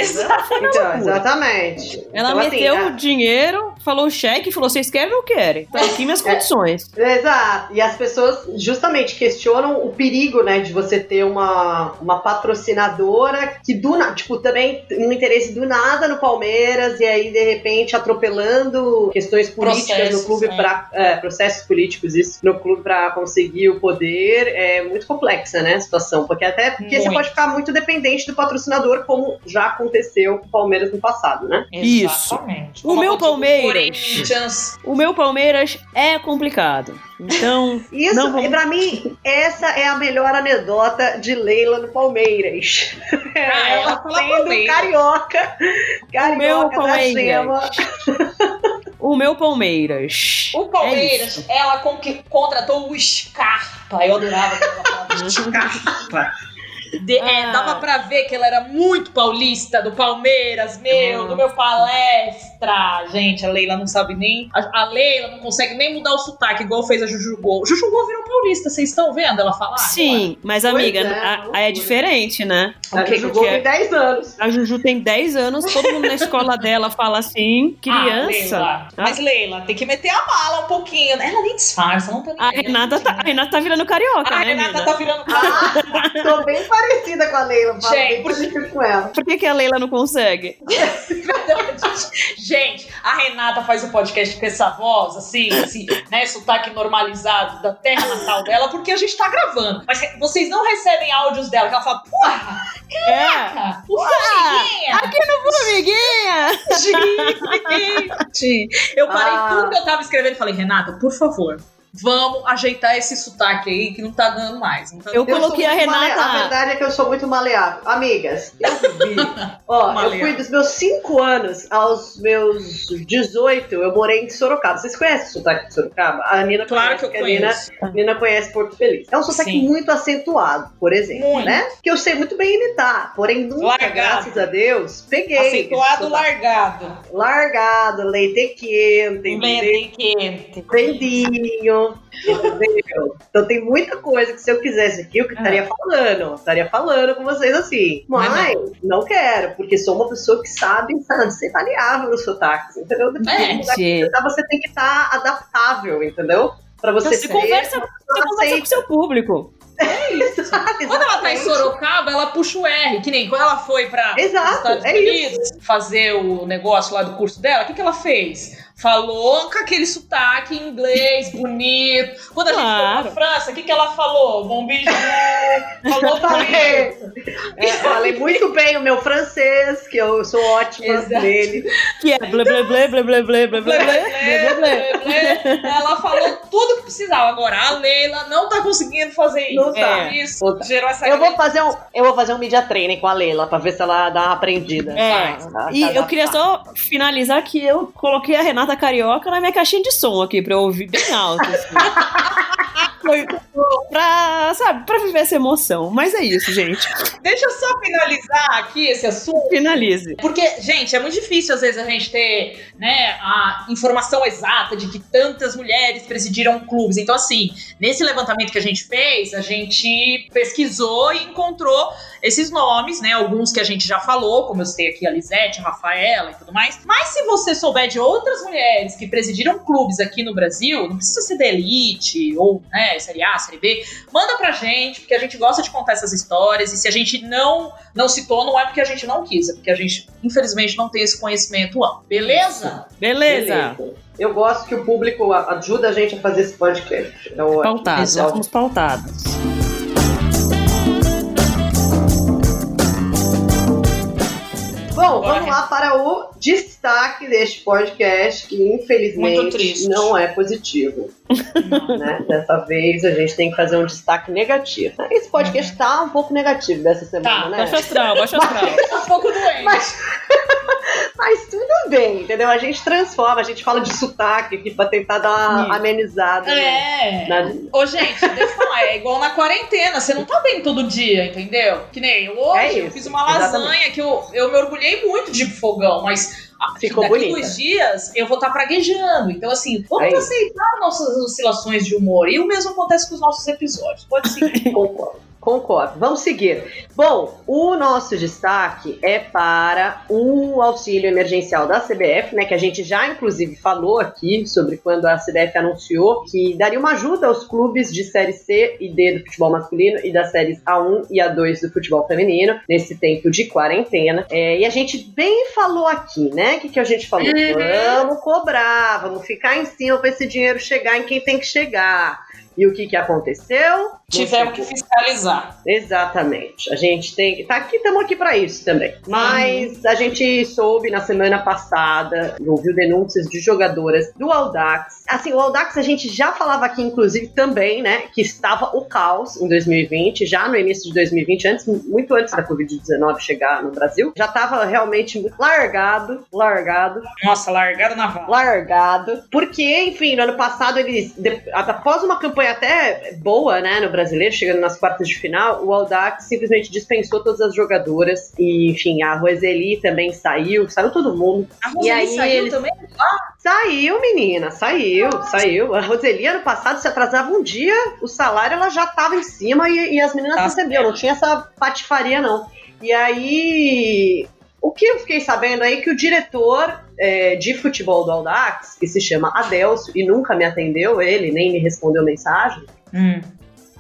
Então, exatamente. Ela então, meteu assim, o dinheiro, falou o cheque, falou: vocês querem ou não querem? Tá aqui minhas é, condições. Exato. E as pessoas justamente questionam o perigo, né, de você ter uma, uma patrocinadora que do tipo, também um interesse do nada no Palmeiras e aí, de repente, atropelando questões políticas processos, no clube é. para é, processos políticos isso no clube para conseguir o poder é muito complexa, né, a situação, porque até porque muito. você pode ficar muito dependente do patrocinador, como já aconteceu com o Palmeiras no passado, né? Isso. Exatamente. O meu Palmeiras. O meu Palmeiras é complicado. Então. (laughs) Isso, não vamos... pra mim, essa é a melhor anedota de Leila no Palmeiras. Ah, (laughs) ela, ela sendo carioca. Carioca o meu Palmeiras. O meu Palmeiras. O Palmeiras, é ela contratou o Scarpa. Eu adorava aquela (laughs) Scarpa. De, é, ah. é, dava pra ver que ela era muito paulista, do Palmeiras, meu, do meu palestra. Gente, a Leila não sabe nem. A, a, Leila não consegue nem mudar o sotaque, igual fez a Juju Gol. Juju Gol virou paulista, vocês estão vendo ela falar? Sim, agora? mas amiga, é, a, a é diferente, né? A Juju Gol tem 10 anos. A Juju tem 10 anos, todo mundo na escola (laughs) dela fala assim, criança. Ah, Leila. Mas Leila, tem que meter a mala um pouquinho. Ela nem disfarça, não tá A Renata tá, a Renata tá virando carioca, a né? A Renata tá virando carioca. Ah, tô bem parecida com a Leila. Gente, por... com ela. Por que, que a Leila não consegue? (laughs) Gente, a Renata faz o um podcast com essa voz, assim, assim, né? Sotaque normalizado da terra natal dela, porque a gente tá gravando. Mas vocês não recebem áudios dela, que ela fala, porra, caraca, é. o Formiguinha. Aqui no Formiguinha. Gente, eu parei ah. tudo que eu tava escrevendo e falei, Renata, por favor, vamos ajeitar esse sotaque aí que não tá dando mais. Tá eu coloquei a Renata. A verdade é que eu sou muito maleável. Amigas, eu vi. (laughs) Ó, eu fui dos meus 5 anos aos meus 18, eu morei em Sorocaba. Vocês conhecem o sotaque de Sorocaba? A Nina claro conhece, que eu conheço. A Nina, Nina conhece Porto Feliz. É um sotaque Sim. muito acentuado, por exemplo, muito. né? Que eu sei muito bem imitar. Porém, nunca, largado. graças a Deus, peguei. Acentuado largado. Largado, leite quente. Leite quente. Prendinho entendeu? Então tem muita coisa que se eu quisesse aqui, eu estaria estaria falando, estaria falando com vocês assim. Mas, mas não. não. quero, porque sou uma pessoa que sabe, sabe ser variável nos sotaques, entendeu? É, você tem que estar tá adaptável, entendeu? Para você então, ser. Você conversa, você conversa com o seu público. É isso. quando ela tá em Sorocaba, ela puxa o R, que nem quando ela foi para os Estados é Unidos isso. fazer o negócio lá do curso dela, o que, que ela fez? Falou com aquele sotaque inglês bonito. Quando a claro. gente foi pra França, o que, que ela falou? Bom beijo. falou falei, é, falei muito bem o meu francês, que eu sou ótima Exato. nele. Que é blá blá blá blá blá blá blá blá blá Ela falou tudo que precisava. Agora, a Leila não tá conseguindo fazer isso. Não tá. É. Isso gerou essa eu vou fazer um Eu vou fazer um media training com a Leila pra ver se ela dá uma aprendida. É. Tá, e tá, eu queria só finalizar que eu coloquei a Renata Carioca na minha caixinha de som aqui pra eu ouvir bem alto. Assim. (laughs) Foi pra, sabe, pra viver essa emoção. Mas é isso, gente. Deixa eu só finalizar aqui esse assunto. Finalize. Porque, gente, é muito difícil às vezes a gente ter, né, a informação exata de que tantas mulheres presidiram clubes. Então, assim, nesse levantamento que a gente fez, a gente pesquisou e encontrou esses nomes, né? Alguns que a gente já falou, como eu citei aqui, a Lisete, a Rafaela e tudo mais. Mas se você souber de outras mulheres que presidiram clubes aqui no Brasil, não precisa ser da elite ou, né, Série A, Série B, manda pra gente, porque a gente gosta de contar essas histórias. E se a gente não, não citou, não é porque a gente não quis, é porque a gente, infelizmente, não tem esse conhecimento amplo. Beleza? Beleza. Beleza. Eu gosto que o público ajuda a gente a fazer esse podcast. É pautados, nós somos pautados. Bom, vamos lá para o destaque deste podcast, que infelizmente não é positivo. né? Dessa vez a gente tem que fazer um destaque negativo. Esse podcast uhum. tá um pouco negativo dessa semana, tá, né? Baixa astral, baixa astral. tá um pouco doente. Mas... (laughs) Mas tudo bem, entendeu? A gente transforma, a gente fala de sotaque aqui pra tentar dar uma amenizada. É. Né? Ô, gente, deixa eu falar, é igual na quarentena, você não tá bem todo dia, entendeu? Que nem eu hoje, é eu fiz uma lasanha Exatamente. que eu, eu me orgulhei muito de fogão, mas Ficou daqui bonita. dois dias eu vou estar tá praguejando. Então, assim, vamos é aceitar nossas oscilações de humor. E o mesmo acontece com os nossos episódios. Pode ser. (laughs) Concordo. Concordo. Vamos seguir. Bom, o nosso destaque é para o auxílio emergencial da CBF, né? Que a gente já inclusive falou aqui sobre quando a CBF anunciou que daria uma ajuda aos clubes de série C e D do futebol masculino e das séries A1 e A2 do futebol feminino nesse tempo de quarentena. É, e a gente bem falou aqui, né? O que, que a gente falou? Uhum. Vamos cobrar, vamos ficar em cima para esse dinheiro chegar em quem tem que chegar. E o que, que aconteceu? Tivemos que fiscalizar. Exatamente. A gente tem que. Tá aqui, estamos aqui para isso também. Mas a gente soube na semana passada, ouviu denúncias de jogadoras do Aldax. Assim, o Aldax a gente já falava aqui, inclusive, também, né? Que estava o caos em 2020, já no início de 2020, antes, muito antes da Covid-19 chegar no Brasil. Já estava realmente muito largado, largado. Nossa, largado na vala. Largado. Porque, enfim, no ano passado eles, após uma campanha até boa, né, no Brasil brasileiro, chegando nas quartas de final, o Aldax simplesmente dispensou todas as jogadoras. E, enfim, a Roseli também saiu, saiu todo mundo. A Roseli e aí saiu eles... também? Ah. Saiu, menina, saiu, saiu. A Roseli, ano passado, se atrasava um dia, o salário ela já tava em cima e, e as meninas tá recebiam, não tinha essa patifaria, não. E aí, o que eu fiquei sabendo aí é que o diretor é, de futebol do Aldax, que se chama Adelso, e nunca me atendeu, ele nem me respondeu mensagem, hum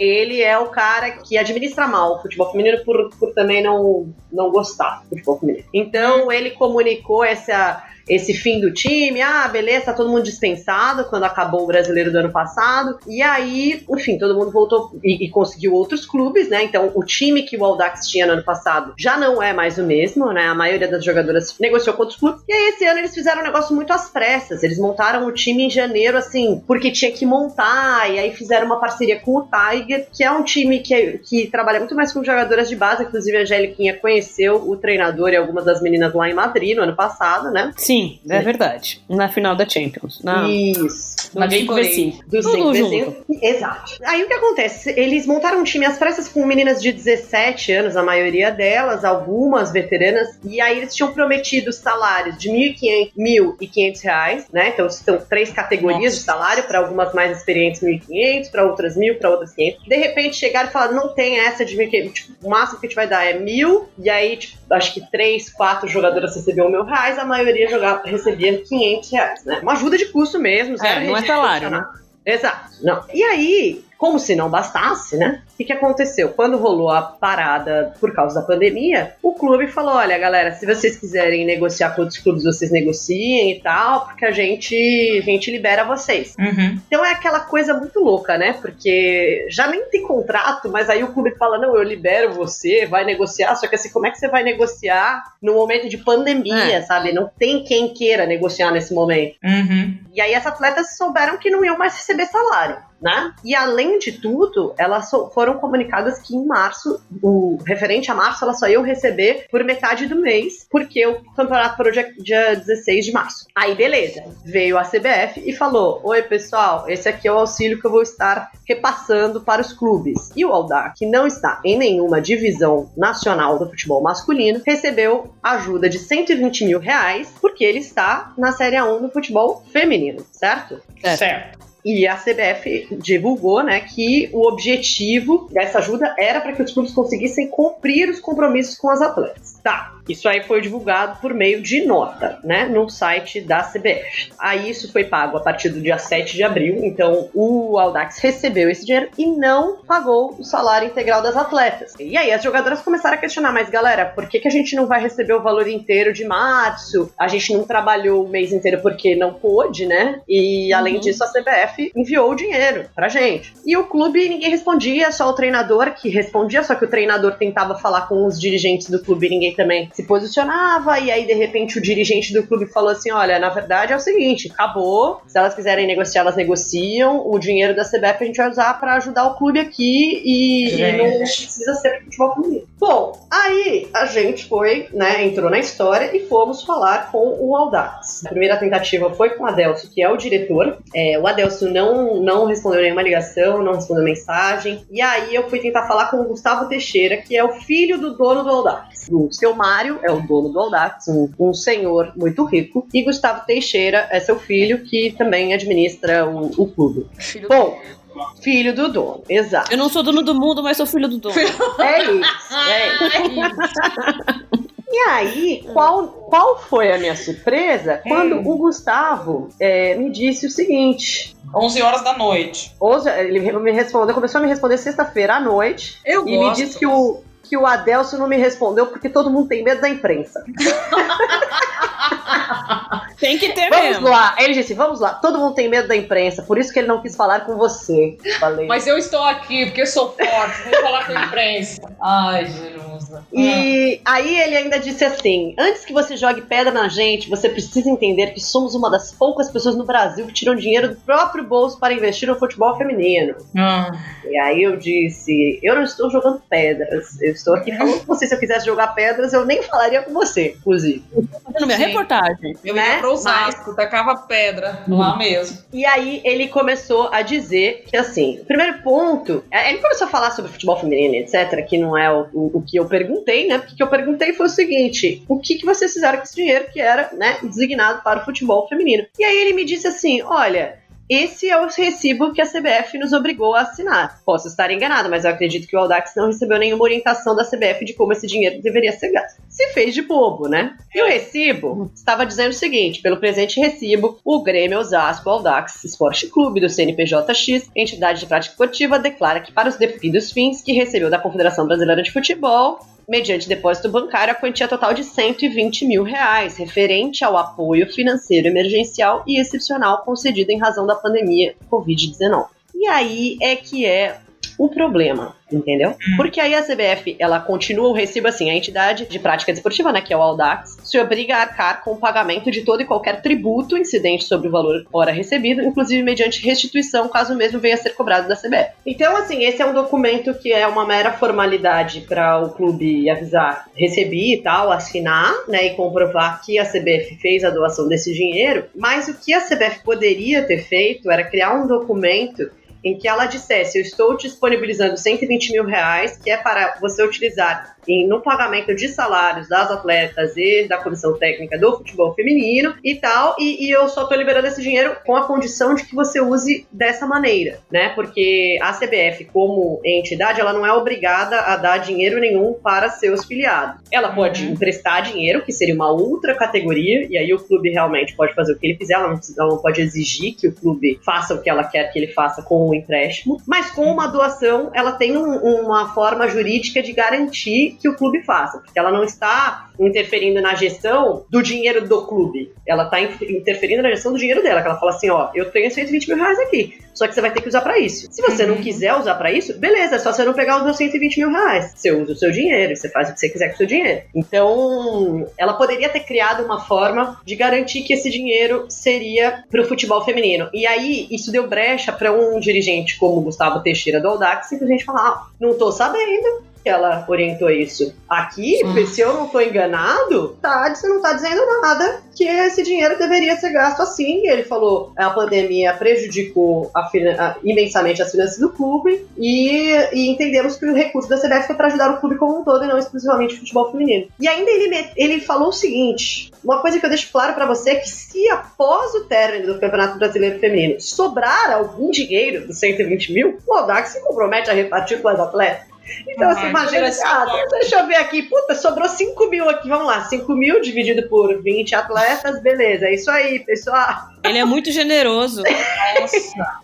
ele é o cara que administra mal o futebol feminino por, por também não, não gostar do futebol feminino. Então ele comunicou essa esse fim do time, ah, beleza, tá todo mundo dispensado quando acabou o brasileiro do ano passado. E aí, enfim, todo mundo voltou e, e conseguiu outros clubes, né? Então, o time que o Aldax tinha no ano passado já não é mais o mesmo, né? A maioria das jogadoras negociou com outros clubes. E aí, esse ano, eles fizeram um negócio muito às pressas. Eles montaram o time em janeiro, assim, porque tinha que montar. E aí, fizeram uma parceria com o Tiger, que é um time que, que trabalha muito mais com jogadoras de base. Inclusive, a Angeliquinha conheceu o treinador e algumas das meninas lá em Madrid no ano passado, né? Sim. Sim, é verdade. Na final da Champions. Na... Isso. Na 5v5. Do 5 Exato. Aí o que acontece? Eles montaram um time às pressas com meninas de 17 anos, a maioria delas, algumas veteranas, e aí eles tinham prometido salários de 1.500 1.500 reais, né? Então são três categorias Nossa. de salário, para algumas mais experientes 1.500, para outras 1.000, para outras 500. De repente chegaram e falaram, não tem essa de 1.500, tipo, o máximo que a gente vai dar é 1.000, e aí, tipo, acho que três, quatro jogadoras recebiam mil reais, a maioria recebia 500 reais, né? Uma ajuda de custo mesmo, é, não é salário, né? Exato. Não. E aí, Como se não bastasse, né? O que, que aconteceu? Quando rolou a parada por causa da pandemia, o clube falou: olha, galera, se vocês quiserem negociar com outros clubes, vocês negociem e tal, porque a gente, a gente libera vocês. Uhum. Então é aquela coisa muito louca, né? Porque já nem tem contrato, mas aí o clube fala: não, eu libero você, vai negociar. Só que assim, como é que você vai negociar no momento de pandemia, é. sabe? Não tem quem queira negociar nesse momento. Uhum. E aí as atletas souberam que não iam mais receber salário né? E além de tudo, elas foram comunicadas que em março, o referente a março, elas só iam receber por metade do mês, porque o campeonato parou dia, dia 16 de março. Aí, beleza. Veio a CBF e falou: Oi, pessoal, esse aqui é o auxílio que eu vou estar repassando para os clubes. E o Aldar, que não está em nenhuma divisão nacional do futebol masculino, recebeu ajuda de 120 mil reais, porque ele está na Série A1 do futebol feminino, certo? Certo. certo. E a CBF divulgou, né, que o objetivo dessa ajuda era para que os clubes conseguissem cumprir os compromissos com as atletas. Tá, isso aí foi divulgado por meio de nota, né, no site da CBF. Aí isso foi pago a partir do dia 7 de abril, então o Audax recebeu esse dinheiro e não pagou o salário integral das atletas. E aí as jogadoras começaram a questionar, mas galera, por que, que a gente não vai receber o valor inteiro de março? A gente não trabalhou o mês inteiro porque não pôde, né? E além uhum. disso, a CBF enviou o dinheiro pra gente. E o clube ninguém respondia, só o treinador que respondia, só que o treinador tentava falar com os dirigentes do clube e ninguém também se posicionava, e aí de repente o dirigente do clube falou assim: olha, na verdade é o seguinte, acabou, se elas quiserem negociar, elas negociam, o dinheiro da CBF a gente vai usar para ajudar o clube aqui e, e não precisa ser futebol feminino. Bom, aí a gente foi, né, entrou na história e fomos falar com o Aldax. A primeira tentativa foi com o Adelso, que é o diretor. É, o Adelso não, não respondeu nenhuma ligação, não respondeu mensagem. E aí eu fui tentar falar com o Gustavo Teixeira, que é o filho do dono do Aldax. O seu Mário é o dono do Aldax, um, um, senhor muito rico, e Gustavo Teixeira é seu filho, que também administra o, o clube. Filho Bom, Filho do dono, exato. Eu não sou dono do mundo, mas sou filho do dono. é isso, é isso. E aí, qual, qual foi a minha surpresa quando hum. o Gustavo é, me disse o seguinte: 11 horas da noite. 11, ele me respondeu, começou a me responder sexta-feira à noite. Eu e gosto. me disse que o, que o Adelso não me respondeu porque todo mundo tem medo da imprensa. (laughs) tem que ter vamos mesmo. lá. Ele disse: Vamos lá. Todo mundo tem medo da imprensa, por isso que ele não quis falar com você. Falei. Mas eu estou aqui porque eu sou forte. Vou falar com a imprensa. Ai, E ah. aí ele ainda disse assim: Antes que você jogue pedra na gente, você precisa entender que somos uma das poucas pessoas no Brasil que tiram dinheiro do próprio bolso para investir no futebol feminino. Ah. E aí eu disse: Eu não estou jogando pedras. Eu estou aqui falando com você. Se eu quisesse jogar pedras, eu nem falaria com você, inclusive. Fazendo minha reportagem. Eu né? ia pro Osasco, Mas... tacava pedra uhum. lá mesmo. E aí ele começou a dizer que, assim, o primeiro ponto, é, ele começou a falar sobre futebol feminino, etc., que não é o, o, o que eu perguntei, né? Porque o que eu perguntei foi o seguinte: o que, que vocês fizeram com esse dinheiro que era, né, designado para o futebol feminino? E aí ele me disse assim: olha, esse é o recibo que a CBF nos obrigou a assinar. Posso estar enganado, mas eu acredito que o Audax não recebeu nenhuma orientação da CBF de como esse dinheiro deveria ser gasto. Se fez de bobo, né? E o recibo estava dizendo o seguinte: pelo presente recibo, o Grêmio Osasco Audax Esporte Clube do CNPJX, entidade de prática esportiva, declara que para os devidos fins que recebeu da Confederação Brasileira de Futebol, mediante depósito bancário, a quantia total de 120 mil reais, referente ao apoio financeiro emergencial e excepcional concedido em razão da pandemia Covid-19. E aí é que é o problema entendeu? Hum. Porque aí a CBF, ela continua o recibo assim, a entidade de prática desportiva, né, que é o Audax, se obriga a arcar com o pagamento de todo e qualquer tributo incidente sobre o valor hora recebido, inclusive mediante restituição, caso mesmo venha a ser cobrado da CBF. Então, assim, esse é um documento que é uma mera formalidade para o clube avisar, recebi e tal, assinar, né, e comprovar que a CBF fez a doação desse dinheiro, mas o que a CBF poderia ter feito era criar um documento em que ela dissesse: Eu estou disponibilizando 120 mil reais, que é para você utilizar em, no pagamento de salários das atletas e da comissão técnica do futebol feminino e tal, e, e eu só estou liberando esse dinheiro com a condição de que você use dessa maneira, né? Porque a CBF, como entidade, ela não é obrigada a dar dinheiro nenhum para seus filiados. Ela pode uhum. emprestar dinheiro, que seria uma outra categoria, e aí o clube realmente pode fazer o que ele quiser, ela não, ela não pode exigir que o clube faça o que ela quer que ele faça com um empréstimo, mas com uma doação ela tem um, uma forma jurídica de garantir que o clube faça, porque ela não está interferindo na gestão do dinheiro do clube, ela está interferindo na gestão do dinheiro dela, que ela fala assim, ó, eu tenho 120 mil reais aqui, só que você vai ter que usar para isso. Se você não uhum. quiser usar para isso, beleza, é só você não pegar os meus 120 mil reais. Você usa o seu dinheiro, você faz o que você quiser com o seu dinheiro. Então, ela poderia ter criado uma forma de garantir que esse dinheiro seria para o futebol feminino. E aí, isso deu brecha para um dirigente como Gustavo Teixeira do Audax simplesmente falar: ah, não tô sabendo, que ela orientou isso. Aqui, hum. se eu não estou enganado, tá, você não está dizendo nada que esse dinheiro deveria ser gasto assim. Ele falou a pandemia prejudicou a, a, imensamente as finanças do clube e, e, entendemos que o recurso da CBF foi para ajudar o clube como um todo e não exclusivamente o futebol feminino. E ainda ele, ele falou o seguinte: uma coisa que eu deixo claro para você é que se após o término do Campeonato Brasileiro Feminino sobrar algum dinheiro dos 120 mil, o Audax se compromete a repartir com as atletas. Então, ah, assim, imagina assim, ah, deixa eu ver aqui, puta, sobrou 5 mil aqui, vamos lá, 5 mil dividido por 20 atletas, beleza, é isso aí, pessoal. Ele é muito generoso. Nossa.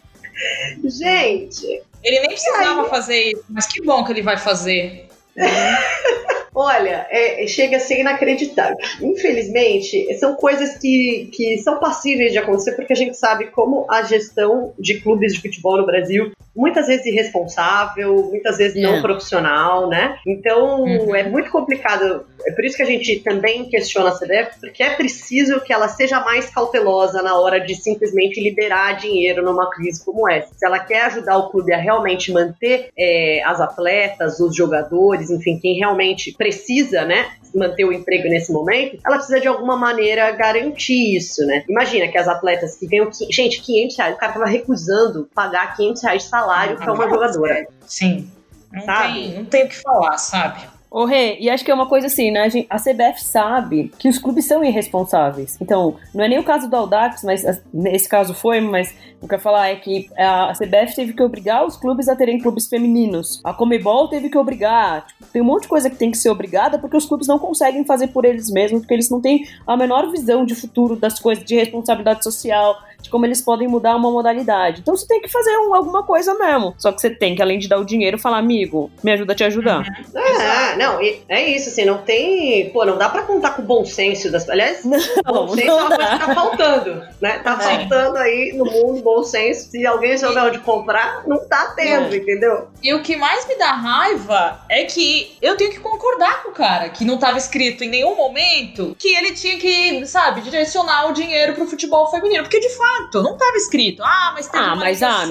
Gente. Ele nem precisava fazer isso, mas que bom que ele vai fazer. (laughs) Olha, é, chega a ser inacreditável. Infelizmente, são coisas que, que são passíveis de acontecer porque a gente sabe como a gestão de clubes de futebol no Brasil muitas vezes irresponsável, muitas vezes não é. profissional, né? Então uhum. é muito complicado. É por isso que a gente também questiona a CBF, porque é preciso que ela seja mais cautelosa na hora de simplesmente liberar dinheiro numa crise como essa. Se ela quer ajudar o clube a realmente manter é, as atletas, os jogadores, enfim, quem realmente precisa, né, manter o emprego nesse momento, ela precisa de alguma maneira garantir isso, né? Imagina que as atletas que ganham, gente, 500 reais, o cara tava recusando pagar 500 reais de salário para uma jogadora. Sim. Não sabe? tem, não tem o que falar, sabe? Ô, Rê, e acho que é uma coisa assim, né? A CBF sabe que os clubes são irresponsáveis. Então, não é nem o caso do Audax, mas nesse caso foi, mas o que eu ia falar é que a CBF teve que obrigar os clubes a terem clubes femininos. A Comebol teve que obrigar. Tipo, tem um monte de coisa que tem que ser obrigada porque os clubes não conseguem fazer por eles mesmos, porque eles não têm a menor visão de futuro das coisas, de responsabilidade social, de como eles podem mudar uma modalidade. Então você tem que fazer um, alguma coisa mesmo. Só que você tem que, além de dar o dinheiro, falar, amigo, me ajuda a te ajudar. Uhum. É, não, é isso, assim, não tem. Pô, não dá pra contar com o bom senso das. Aliás, não, bom senso não é uma coisa que tá faltando, né? Tá é. faltando aí no mundo bom senso. Se alguém souber onde comprar, não tá tendo, é. entendeu? E o que mais me dá raiva é que eu tenho que concordar com o cara, que não tava escrito em nenhum momento que ele tinha que, sabe, direcionar o dinheiro pro futebol feminino. Porque de fato fato, não estava escrito. Ah, mas tem ah, uma mas, ah,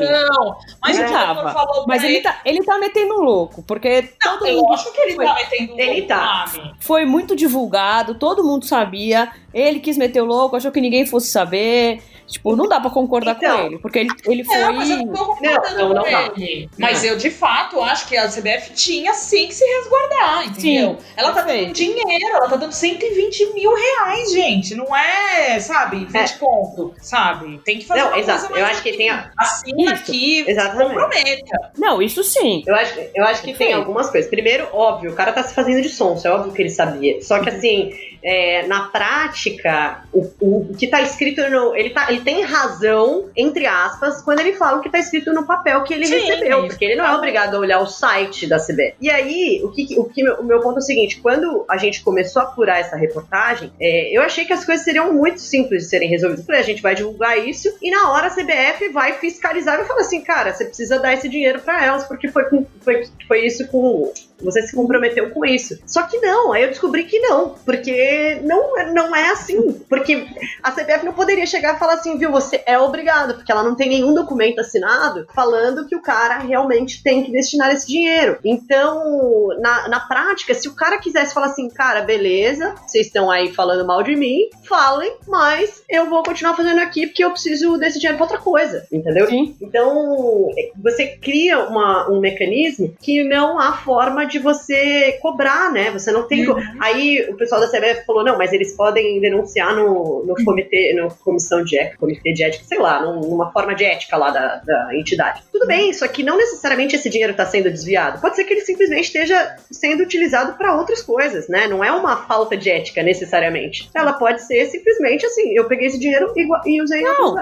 mas o tava. falou Mas ele, ele, tá, ele tá metendo louco, porque não, todo eu acho que ele foi, tá metendo louco, ele tá. Foi muito divulgado, todo mundo sabia. Ele quis meter o louco, achou que ninguém fosse saber. Tipo, não dá pra concordar então, com ele, porque ele, ele foi. Não, mas eu não tô não, não, não ele. Mas eu, de fato, acho que a CBF tinha sim que se resguardar, entendeu? Sim, ela tá dando dinheiro, ela tá dando 120 mil reais, gente. Não é, sabe, 20 é. pontos, sabe? Tem que fazer não, uma exato. coisa Eu acho que tem. A... Assina aqui, Exatamente. comprometa. Não, isso sim. Eu acho, eu acho que tem algumas coisas. Primeiro, óbvio, o cara tá se fazendo de sonso, é óbvio que ele sabia. Só que assim é, na prática, o, o, que está escrito no. Ele, tá, ele tem razão, entre aspas, quando ele fala o que está escrito no papel que ele Sim, recebeu, porque ele não é obrigado a olhar o site da CBF. E aí, o que, o, que, o meu ponto é o seguinte: quando a gente começou a apurar essa reportagem, é, eu achei que as coisas seriam muito simples de serem resolvidas. Falei, a gente vai divulgar isso e na hora a CBF vai fiscalizar e falar assim, cara, você precisa dar esse dinheiro para elas, porque foi, foi, foi isso com você se comprometeu com isso. Só que não, aí eu descobri que não, porque não, não é assim. Porque a CBF não poderia chegar e falar assim, viu, você é obrigado, porque ela não tem nenhum documento assinado falando que o cara realmente tem que destinar esse dinheiro. Então, na, na prática, se o cara quisesse falar assim, cara, beleza, vocês estão aí falando mal de mim, falem, mas eu vou continuar fazendo aqui porque eu preciso desse dinheiro pra outra coisa, entendeu? Sim. Então, você cria uma, um mecanismo que não há forma de você cobrar, né? Você não tem. Uhum. Aí o pessoal da CBF falou, não, mas eles podem denunciar no, no comitê, no comissão de ética, comitê de ética, sei lá, numa forma de ética lá da, da entidade. Tudo bem, isso aqui não necessariamente esse dinheiro está sendo desviado. Pode ser que ele simplesmente esteja sendo utilizado para outras coisas, né? Não é uma falta de ética necessariamente. Ela pode ser simplesmente assim, eu peguei esse dinheiro e, e usei não,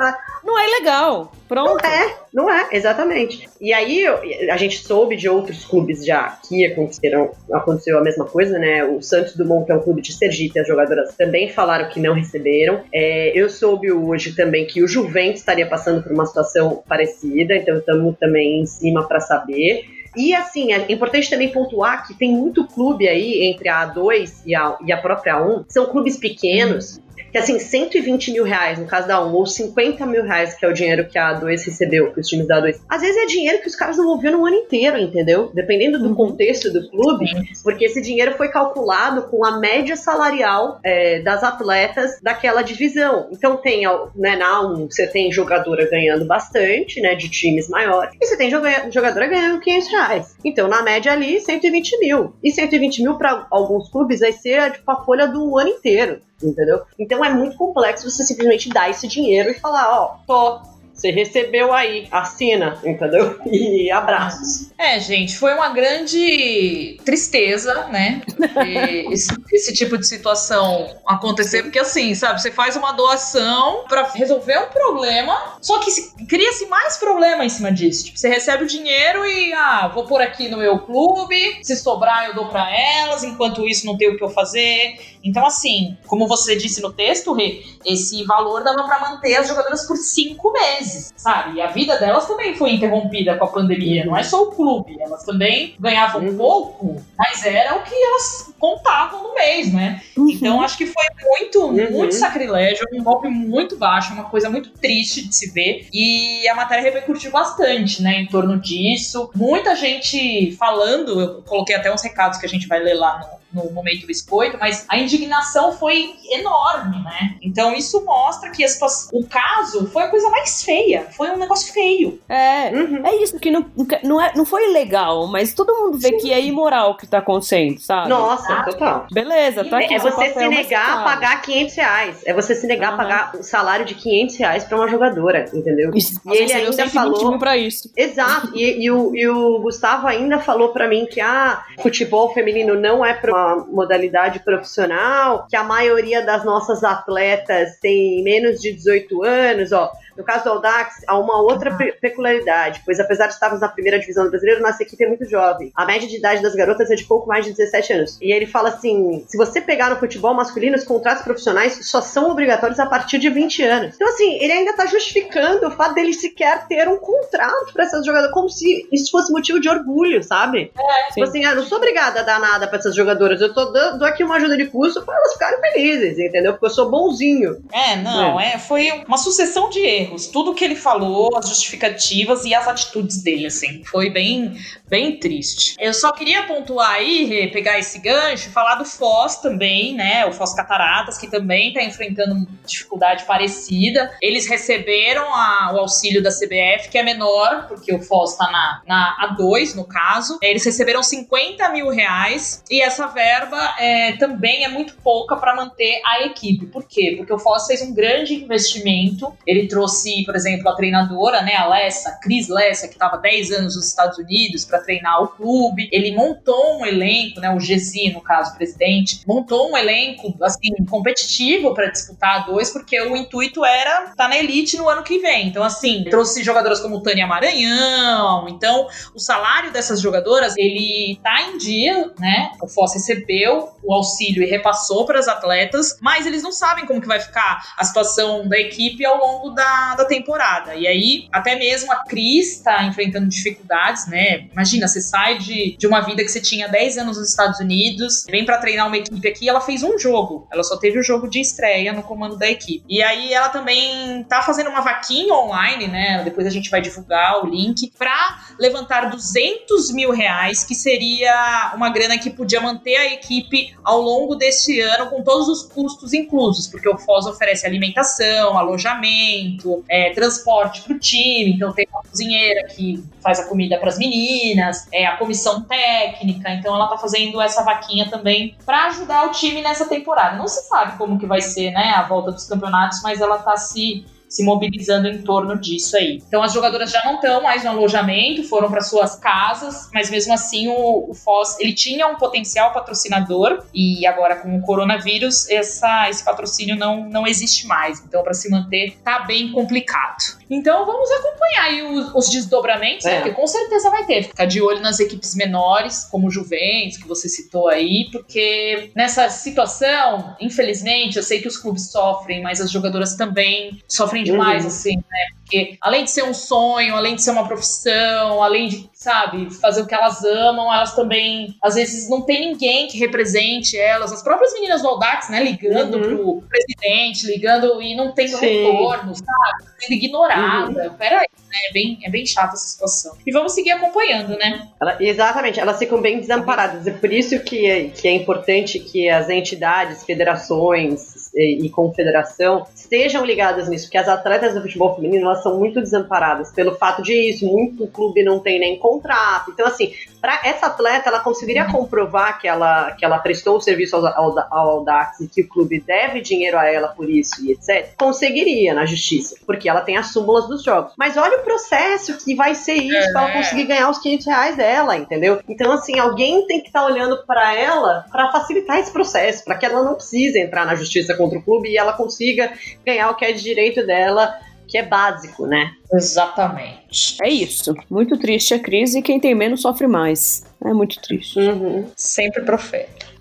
não é legal. Pronto. Não é, não é, exatamente. E aí a gente soube de outros clubes já que aconteceram, aconteceu a mesma coisa, né? O Santos Dumont, que é um clube de Sergipe, as jogadoras também falaram que não receberam. É, eu soube hoje também que o Juventus estaria passando por uma situação parecida, então estamos também em cima para saber. E assim, é importante também pontuar que tem muito clube aí entre a A2 e a, e a própria A1, são clubes pequenos, que assim, 120 mil reais no caso da 1, ou 50 mil reais, que é o dinheiro que a A2 recebeu, que os times da A2, às vezes é dinheiro que os caras não vão ver no ano inteiro, entendeu? Dependendo do uhum. contexto do clube, porque esse dinheiro foi calculado com a média salarial é, das atletas daquela divisão. Então tem, né, na 1, você tem jogadora ganhando bastante, né, de times maiores, e você tem jogadora ganhando 500 reais. Então, na média ali, 120 mil. E 120 mil para alguns clubes vai ser tipo, a folha do ano inteiro entendeu? Então é muito complexo você simplesmente dar esse dinheiro e falar, ó, tô você recebeu aí, assina, entendeu? (laughs) E abraços. É, gente, foi uma grande tristeza, né? (laughs) esse, esse, tipo de situação acontecer, porque assim, sabe, você faz uma doação para resolver um problema, só que cria-se mais problema em cima disso. Tipo, você recebe o dinheiro e, ah, vou pôr aqui no meu clube, se sobrar eu dou para elas, enquanto isso não tem o que eu fazer. Então, assim, como você disse no texto, Rê, esse valor dava para manter as jogadoras por cinco meses sabe? E a vida delas também foi interrompida com a pandemia. Não é só o clube, elas também ganhavam uhum. pouco, mas era o que elas contavam no mês, né? Uhum. Então acho que foi muito, uhum. muito sacrilégio, um golpe muito baixo, uma coisa muito triste de se ver. E a matéria repercutiu bastante, né, em torno disso. Muita gente falando, eu coloquei até uns recados que a gente vai ler lá no, no momento biscoito, mas a indignação foi enorme, né? Então isso mostra que situação, o caso foi a coisa mais feia, foi um negócio feio. É, uhum. é isso, que não, não, é, não foi legal, mas todo mundo vê Sim. que é imoral o que tá acontecendo, sabe? Nossa, total. Beleza, tá aqui. É você papel, se negar a pagar 500 reais. É você se negar uhum. a pagar o salário de 500 reais pra uma jogadora, entendeu? Isso, e ele ainda falou. Pra isso. Exato. E, e, o, e o Gustavo ainda falou pra mim que ah, futebol feminino não é pra modalidade profissional, que a maioria das nossas atletas tem menos de 18 anos, ó. No caso do Audax, há uma outra pe peculiaridade, pois apesar de estarmos na primeira divisão do brasileiro, nossa equipe é muito jovem. A média de idade das garotas é de pouco mais de 17 anos. E ele fala assim: se você pegar no futebol masculino, os contratos profissionais só são obrigatórios a partir de 20 anos. Então, assim, ele ainda tá justificando o fato dele sequer ter um contrato para essas jogadoras, como se isso fosse motivo de orgulho, sabe? É, tipo assim, ah, não sou obrigada a dar nada para essas jogadoras, eu tô dando aqui uma ajuda de custo para elas ficarem felizes, entendeu? Porque eu sou bonzinho. É, não, é, é foi uma sucessão de erros erros. Tudo que ele falou, as justificativas e as atitudes dele, assim. Foi bem, bem triste. Eu só queria pontuar aí, pegar esse gancho, falar do Foz também, né? O Foz Cataratas, que também tá enfrentando dificuldade parecida. Eles receberam a, o auxílio da CBF, que é menor, porque o Foz tá na, na A2, no caso. Eles receberam 50 mil reais e essa verba é, também é muito pouca para manter a equipe. Por quê? Porque o Foz fez um grande investimento. Ele trouxe trouxe, por exemplo, a treinadora, né, a Lessa, Cris Lessa, que estava 10 anos nos Estados Unidos para treinar o clube. Ele montou um elenco, né, o Gesi, no caso, presidente, montou um elenco assim competitivo para disputar dois, porque o intuito era estar tá na elite no ano que vem. Então, assim, trouxe jogadoras como Tânia Maranhão. Então, o salário dessas jogadoras, ele tá em dia, né? O Foz recebeu o auxílio e repassou para as atletas, mas eles não sabem como que vai ficar a situação da equipe ao longo da da, temporada. E aí, até mesmo a Cris tá enfrentando dificuldades, né? Imagina, você sai de, de uma vida que você tinha 10 anos nos Estados Unidos, vem para treinar uma equipe aqui, ela fez um jogo. Ela só teve o jogo de estreia no comando da equipe. E aí ela também tá fazendo uma vaquinha online, né? Depois a gente vai divulgar o link, pra levantar 200 mil reais, que seria uma grana que podia manter a equipe ao longo desse ano com todos os custos inclusos, porque o FOS oferece alimentação, alojamento, é, transporte pro time, então tem uma cozinheira que faz a comida para as meninas, é a comissão técnica, então ela tá fazendo essa vaquinha também para ajudar o time nessa temporada. Não se sabe como que vai ser, né, a volta dos campeonatos, mas ela tá se se mobilizando em torno disso aí. Então as jogadoras já não estão mais no alojamento, foram para suas casas, mas mesmo assim o, o Foz ele tinha um potencial patrocinador e agora com o coronavírus essa, esse patrocínio não, não existe mais. Então para se manter tá bem complicado. Então vamos acompanhar aí os, os desdobramentos, né? é. né? porque com certeza vai ter. Ficar de olho nas equipes menores, como o Juventus, que você citou aí, porque nessa situação, infelizmente, eu sei que os clubes sofrem, mas as jogadoras também sofrem demais, uhum. assim, né? Porque além de ser um sonho, além de ser uma profissão, além de, sabe, fazer o que elas amam, elas também, às vezes, não tem ninguém que represente elas. As próprias meninas do Audax, né, ligando uhum. pro presidente, ligando e não tem retorno, sabe? Sendo ignorada. Uhum. Peraí, né? É bem, é bem chata essa situação. E vamos seguir acompanhando, né? Ela, exatamente, elas ficam bem desamparadas. É por isso que é, que é importante que as entidades, federações, e, confederação estejam ligadas nisso, porque as atletas do futebol feminino elas são muito desamparadas pelo fato de isso, muito clube não tem nem contrato. Então, assim, para essa atleta, ela conseguiria comprovar que ela, que ela prestou o serviço ao, ao, ao Audax e que o clube deve dinheiro a ela por isso e etc. Conseguiria na justiça, porque ela tem as súmulas dos jogos. Mas olha o processo que vai ser isso é. para ela conseguir ganhar os 500 reais dela, entendeu? Então, assim, alguém tem que estar tá olhando para ela para facilitar esse processo, para que ela não precise entrar na justiça contra o clube e ela consiga ganhar o que é de direito dela, que é básico, né? Exatamente. É isso. Muito triste a crise e quem tem menos sofre mais. É muito triste. Uhum. Sempre profeta.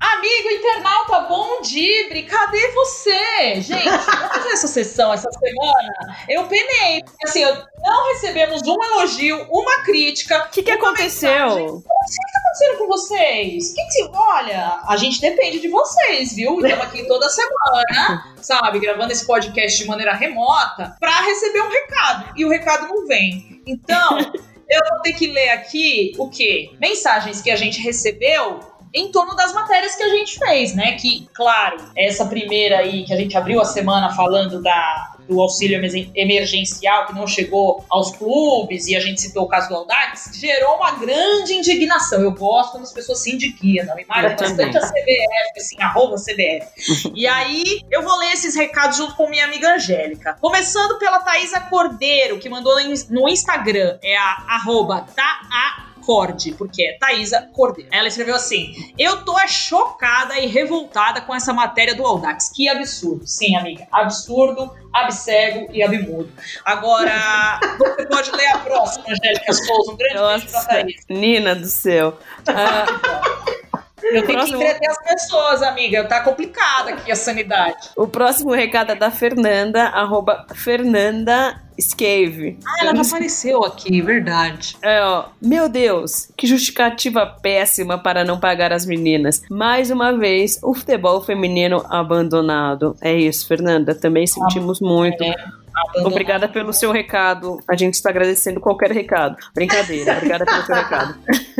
Amigo internauta, bom dia! Cadê você? Gente, vamos fazer essa sessão essa semana? Eu penei, porque assim, não recebemos um elogio, uma crítica. O que, que aconteceu? Mensagem. Acontecendo com vocês? Que que, olha, a gente depende de vocês, viu? Estamos aqui toda semana, sabe, gravando esse podcast de maneira remota para receber um recado. E o recado não vem. Então. (laughs) eu vou ter que ler aqui o quê? Mensagens que a gente recebeu em torno das matérias que a gente fez, né? Que, claro, essa primeira aí que a gente abriu a semana falando da, do auxílio emergencial que não chegou aos clubes, e a gente citou o caso do Audax, gerou uma grande indignação. Eu gosto quando as pessoas se indignam, marca bastante a CBF, assim, arroba CBF. (laughs) e aí, eu vou ler esses recados junto com minha amiga Angélica. Começando pela Thaisa Cordeiro, que mandou no Instagram, é a arroba tá Porque é Thaisa Cordeiro. Ela escreveu assim: Eu tô chocada e revoltada com essa matéria do Audax. Que absurdo. Sim, amiga, absurdo, abcego e abmudo. Agora, (laughs) você pode ler a próxima, Angélica Souza. Um grande Nossa, beijo pra Thaís. Nina do céu. (laughs) Ah, eu tenho próximo... que entreter as pessoas, amiga. Tá complicada aqui a sanidade. O próximo recado é da Fernanda, arroba Fernanda Scave. Ah, ela apareceu aqui, verdade. É, ó. Meu Deus, que justificativa péssima para não pagar as meninas. Mais uma vez, o futebol feminino abandonado. É isso, Fernanda. Também sentimos ah, muito. É. Obrigada pelo seu recado. A gente está agradecendo qualquer recado. Brincadeira, obrigada pelo seu recado.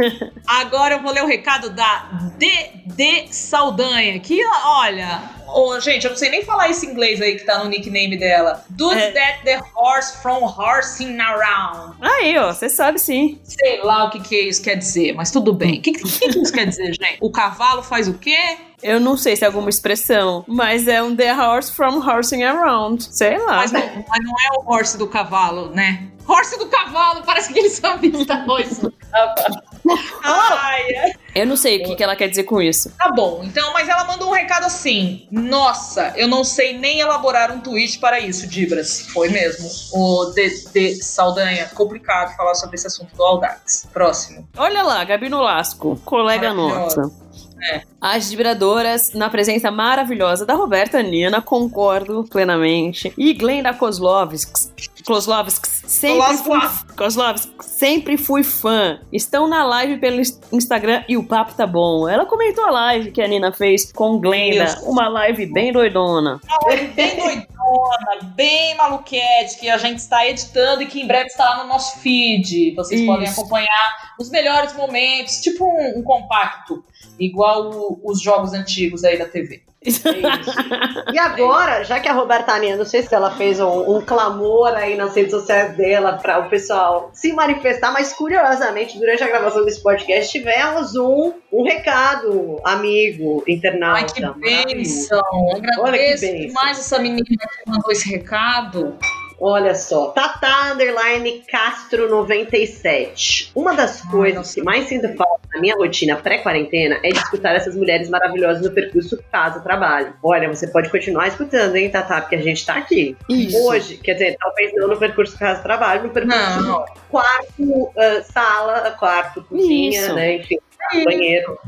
(laughs) Agora eu vou ler o recado da DD Saldanha, que olha, oh, gente, eu não sei nem falar esse inglês aí que tá no nickname dela. Does é. that the horse from horsing around? Aí, ó, você sabe sim. Sei lá o que, que isso quer dizer, mas tudo bem. O que, que, que isso quer dizer, gente? O cavalo faz o quê? Eu não sei se é alguma expressão, mas é um the horse from horsing around. Sei lá. Mas não, mas não é o horse do cavalo, né? Horse do cavalo, parece que eles sabem da isso. Ai, eu não sei o que, que ela quer dizer com isso. Tá bom, então, mas ela mandou um recado assim: Nossa, eu não sei nem elaborar um tweet para isso, Dibras. Foi mesmo. O DD Saldanha, complicado falar sobre esse assunto do Aldax. Próximo. Olha lá, Gabi Nolasco, colega nossa. É. As vibradoras, na presença maravilhosa da Roberta Nina, concordo plenamente. E Glenda Kozlovski, Kozlovski sempre fui, sempre fui fã. Estão na live pelo Instagram e o papo tá bom. Ela comentou a live que a Nina fez com Glenda, uma live bem doidona. Uma live bem doidona, bem maluquete, que a gente está editando e que em breve estará no nosso feed. Vocês Isso. podem acompanhar os melhores momentos, tipo um, um compacto igual o, os jogos antigos aí da TV. E agora, já que a Roberta Aninha, não sei se ela fez um, um clamor aí nas redes sociais dela para o pessoal se manifestar, mas curiosamente, durante a gravação desse podcast, tivemos um, um recado, amigo, internauta. Ai, que bênção! Agradeço Olha que bênção. demais essa menina que mandou esse recado. Olha só, Tata Underline Castro 97. Uma das coisas que mais sinto falta na minha rotina pré-quarentena é de escutar essas mulheres maravilhosas no percurso casa-trabalho. Olha, você pode continuar escutando, hein, Tata, porque a gente tá aqui. Isso. Hoje, quer dizer, talvez não no percurso casa-trabalho, no percurso não. quarto, uh, sala, quarto, cozinha, Isso. né, enfim, banheiro.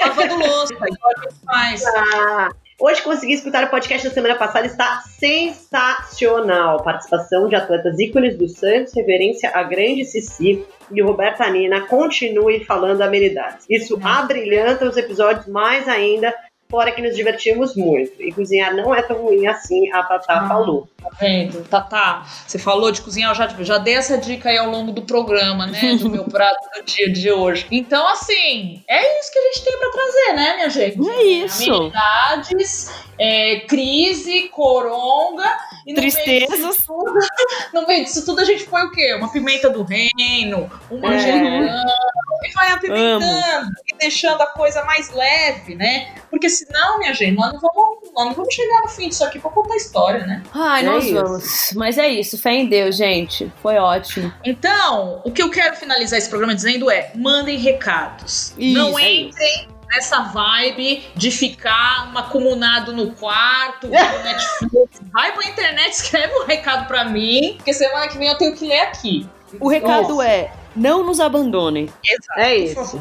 Lavando louça, igual a gente faz. Ah, Hoje consegui escutar o podcast da semana passada, está sensacional. Participação de atletas ícones do Santos, reverência a grande Cici e o Roberto Anina. Continue falando amenidades. Isso abrilhanta os episódios mais ainda Fora que nos divertimos muito. E cozinhar não é tão ruim assim, a Tatá falou. Tá vendo? Tatá, você falou de cozinhar, eu já, já dei essa dica aí ao longo do programa, né? Do meu (laughs) prato do dia de hoje. Então, assim, é isso que a gente tem para trazer, né, minha gente? É isso. Amenidades, é, crise, coronga. E no Tristezas. Meio tudo, (laughs) no meio disso tudo, a gente põe o quê? Uma pimenta do reino, um manjericão. É. E vai apimentando Amo. e deixando a coisa mais leve, né? Porque senão, minha gente, nós não vamos, nós não vamos chegar no fim disso aqui pra contar história, né? Ai, é nós isso. vamos. Mas é isso, fé em Deus, gente. Foi ótimo. Então, o que eu quero finalizar esse programa dizendo é: mandem recados. Isso, não é entrem. Nessa vibe de ficar um acumulado no quarto, no (laughs) Netflix. Vai pra internet, escreve um recado pra mim, porque semana que vem eu tenho que ler aqui. O recado Nossa. é: não nos abandonem. Exato, é isso.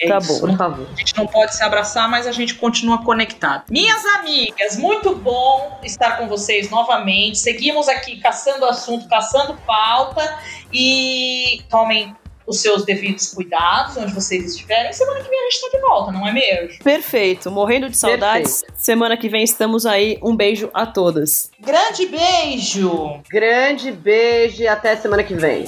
É tá isso. bom, por favor. A gente não pode se abraçar, mas a gente continua conectado. Minhas amigas, muito bom estar com vocês novamente. Seguimos aqui caçando assunto, caçando pauta e tomem os seus devidos cuidados, onde vocês estiverem. Semana que vem a gente tá de volta, não é mesmo? Perfeito. Morrendo de saudades. Perfeito. Semana que vem estamos aí. Um beijo a todas. Grande beijo! Grande beijo e até semana que vem.